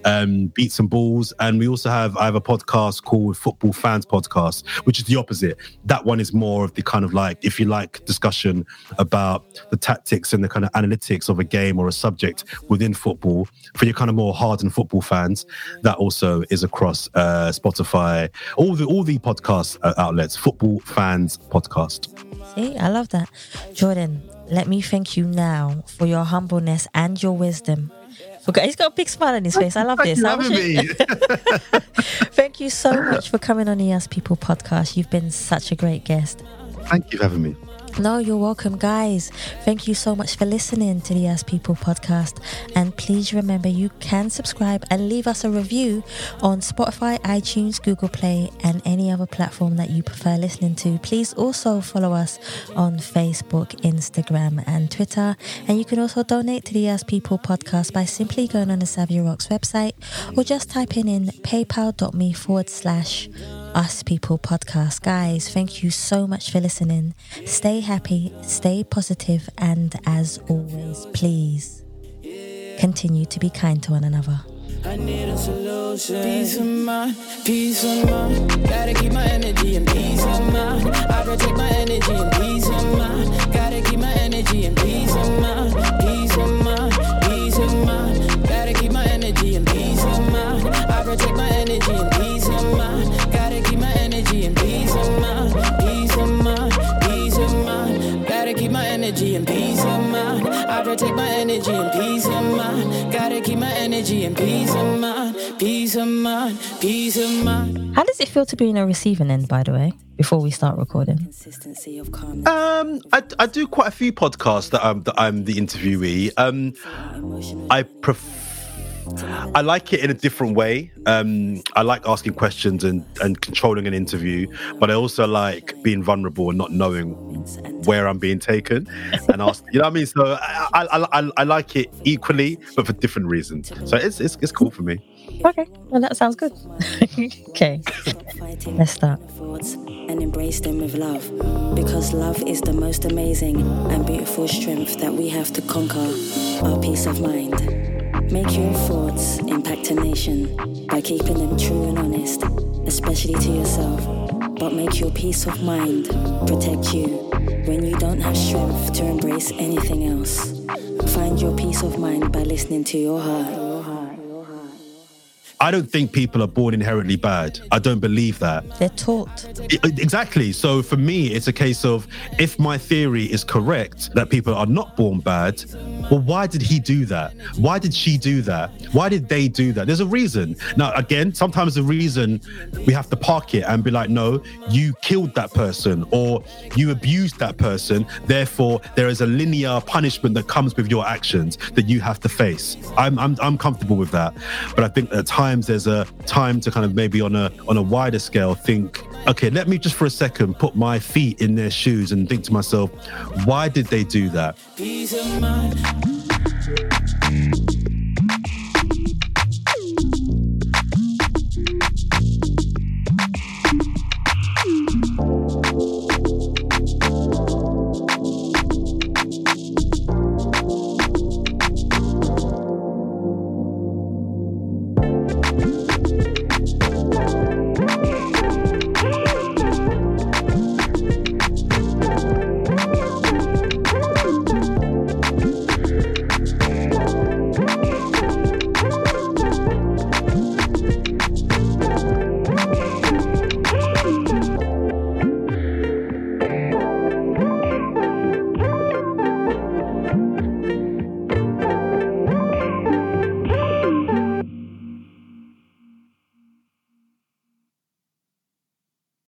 Um beats and balls. And we also have i have a podcast called football fans podcast which is the opposite. That one is more of the kind of like if you like discussion about the tactics and the kind of analytics of a game or a subject within football for your kind of more hardened football fans that also is across uh spotify all the all the podcast uh, outlets football fans podcast See, I love that. Jordan, let me thank you now for your humbleness and your wisdom. For, he's got a big smile on his face. I love this. you I for wish having it- thank you so much for coming on the Us People podcast. You've been such a great guest. thank you for having me No, you're welcome, guys. Thank you so much for listening to the Us People podcast. And please remember you can subscribe and leave us a review on Spotify, iTunes, Google Play, and any other platform that you prefer listening to. Please also follow us on Facebook, Instagram, and Twitter. And you can also donate to the Us People podcast by simply going on the Savia Rocks website or just typing in paypal.me forward slash us People podcast. Guys, thank you so much for listening. Stay happy, stay positive, and as always, please continue to be kind to one another. I need a solution. Peace of mind, peace of mind. Gotta keep my energy and peace of mind. I protect my energy and peace of mind. Gotta keep my energy and peace of mind. Peace of mind, energy and peace of mind. I protect my energy and peace of mind. Gotta keep my energy and peace of mind. Peace of mind, peace of mind. How does it feel to be in a receiving end, by the way, before we start recording? consistency of calmness. Um, I, I do quite a few podcasts that I'm that I'm the interviewee. Um, I pref- I like it in a different way. Um, I like asking questions and and controlling an interview, but I also like being vulnerable and not knowing where I'm being taken and ask. You know what I mean? So I I, I, I like it equally, but for different reasons. So it's it's, it's cool for me. Okay, well, that sounds good. okay, let's start. and embrace them with love. Because love is the most amazing and beautiful strength that we have to conquer our peace of mind. Make your thoughts impact a nation by keeping them true and honest, especially to yourself. But make your peace of mind protect you when you don't have strength to embrace anything else. Find your peace of mind by listening to your heart. I don't think people are born inherently bad. I don't believe that. They're taught. Exactly. So for me, it's a case of if my theory is correct that people are not born bad, well, why did he do that? Why did she do that? Why did they do that? There's a reason. Now, again, sometimes the reason we have to park it and be like, no, you killed that person or you abused that person. Therefore, there is a linear punishment that comes with your actions that you have to face. I'm, I'm, I'm comfortable with that. But I think at times there's a time to kind of maybe on a on a wider scale think, okay, let me just for a second put my feet in their shoes and think to myself, why did they do that?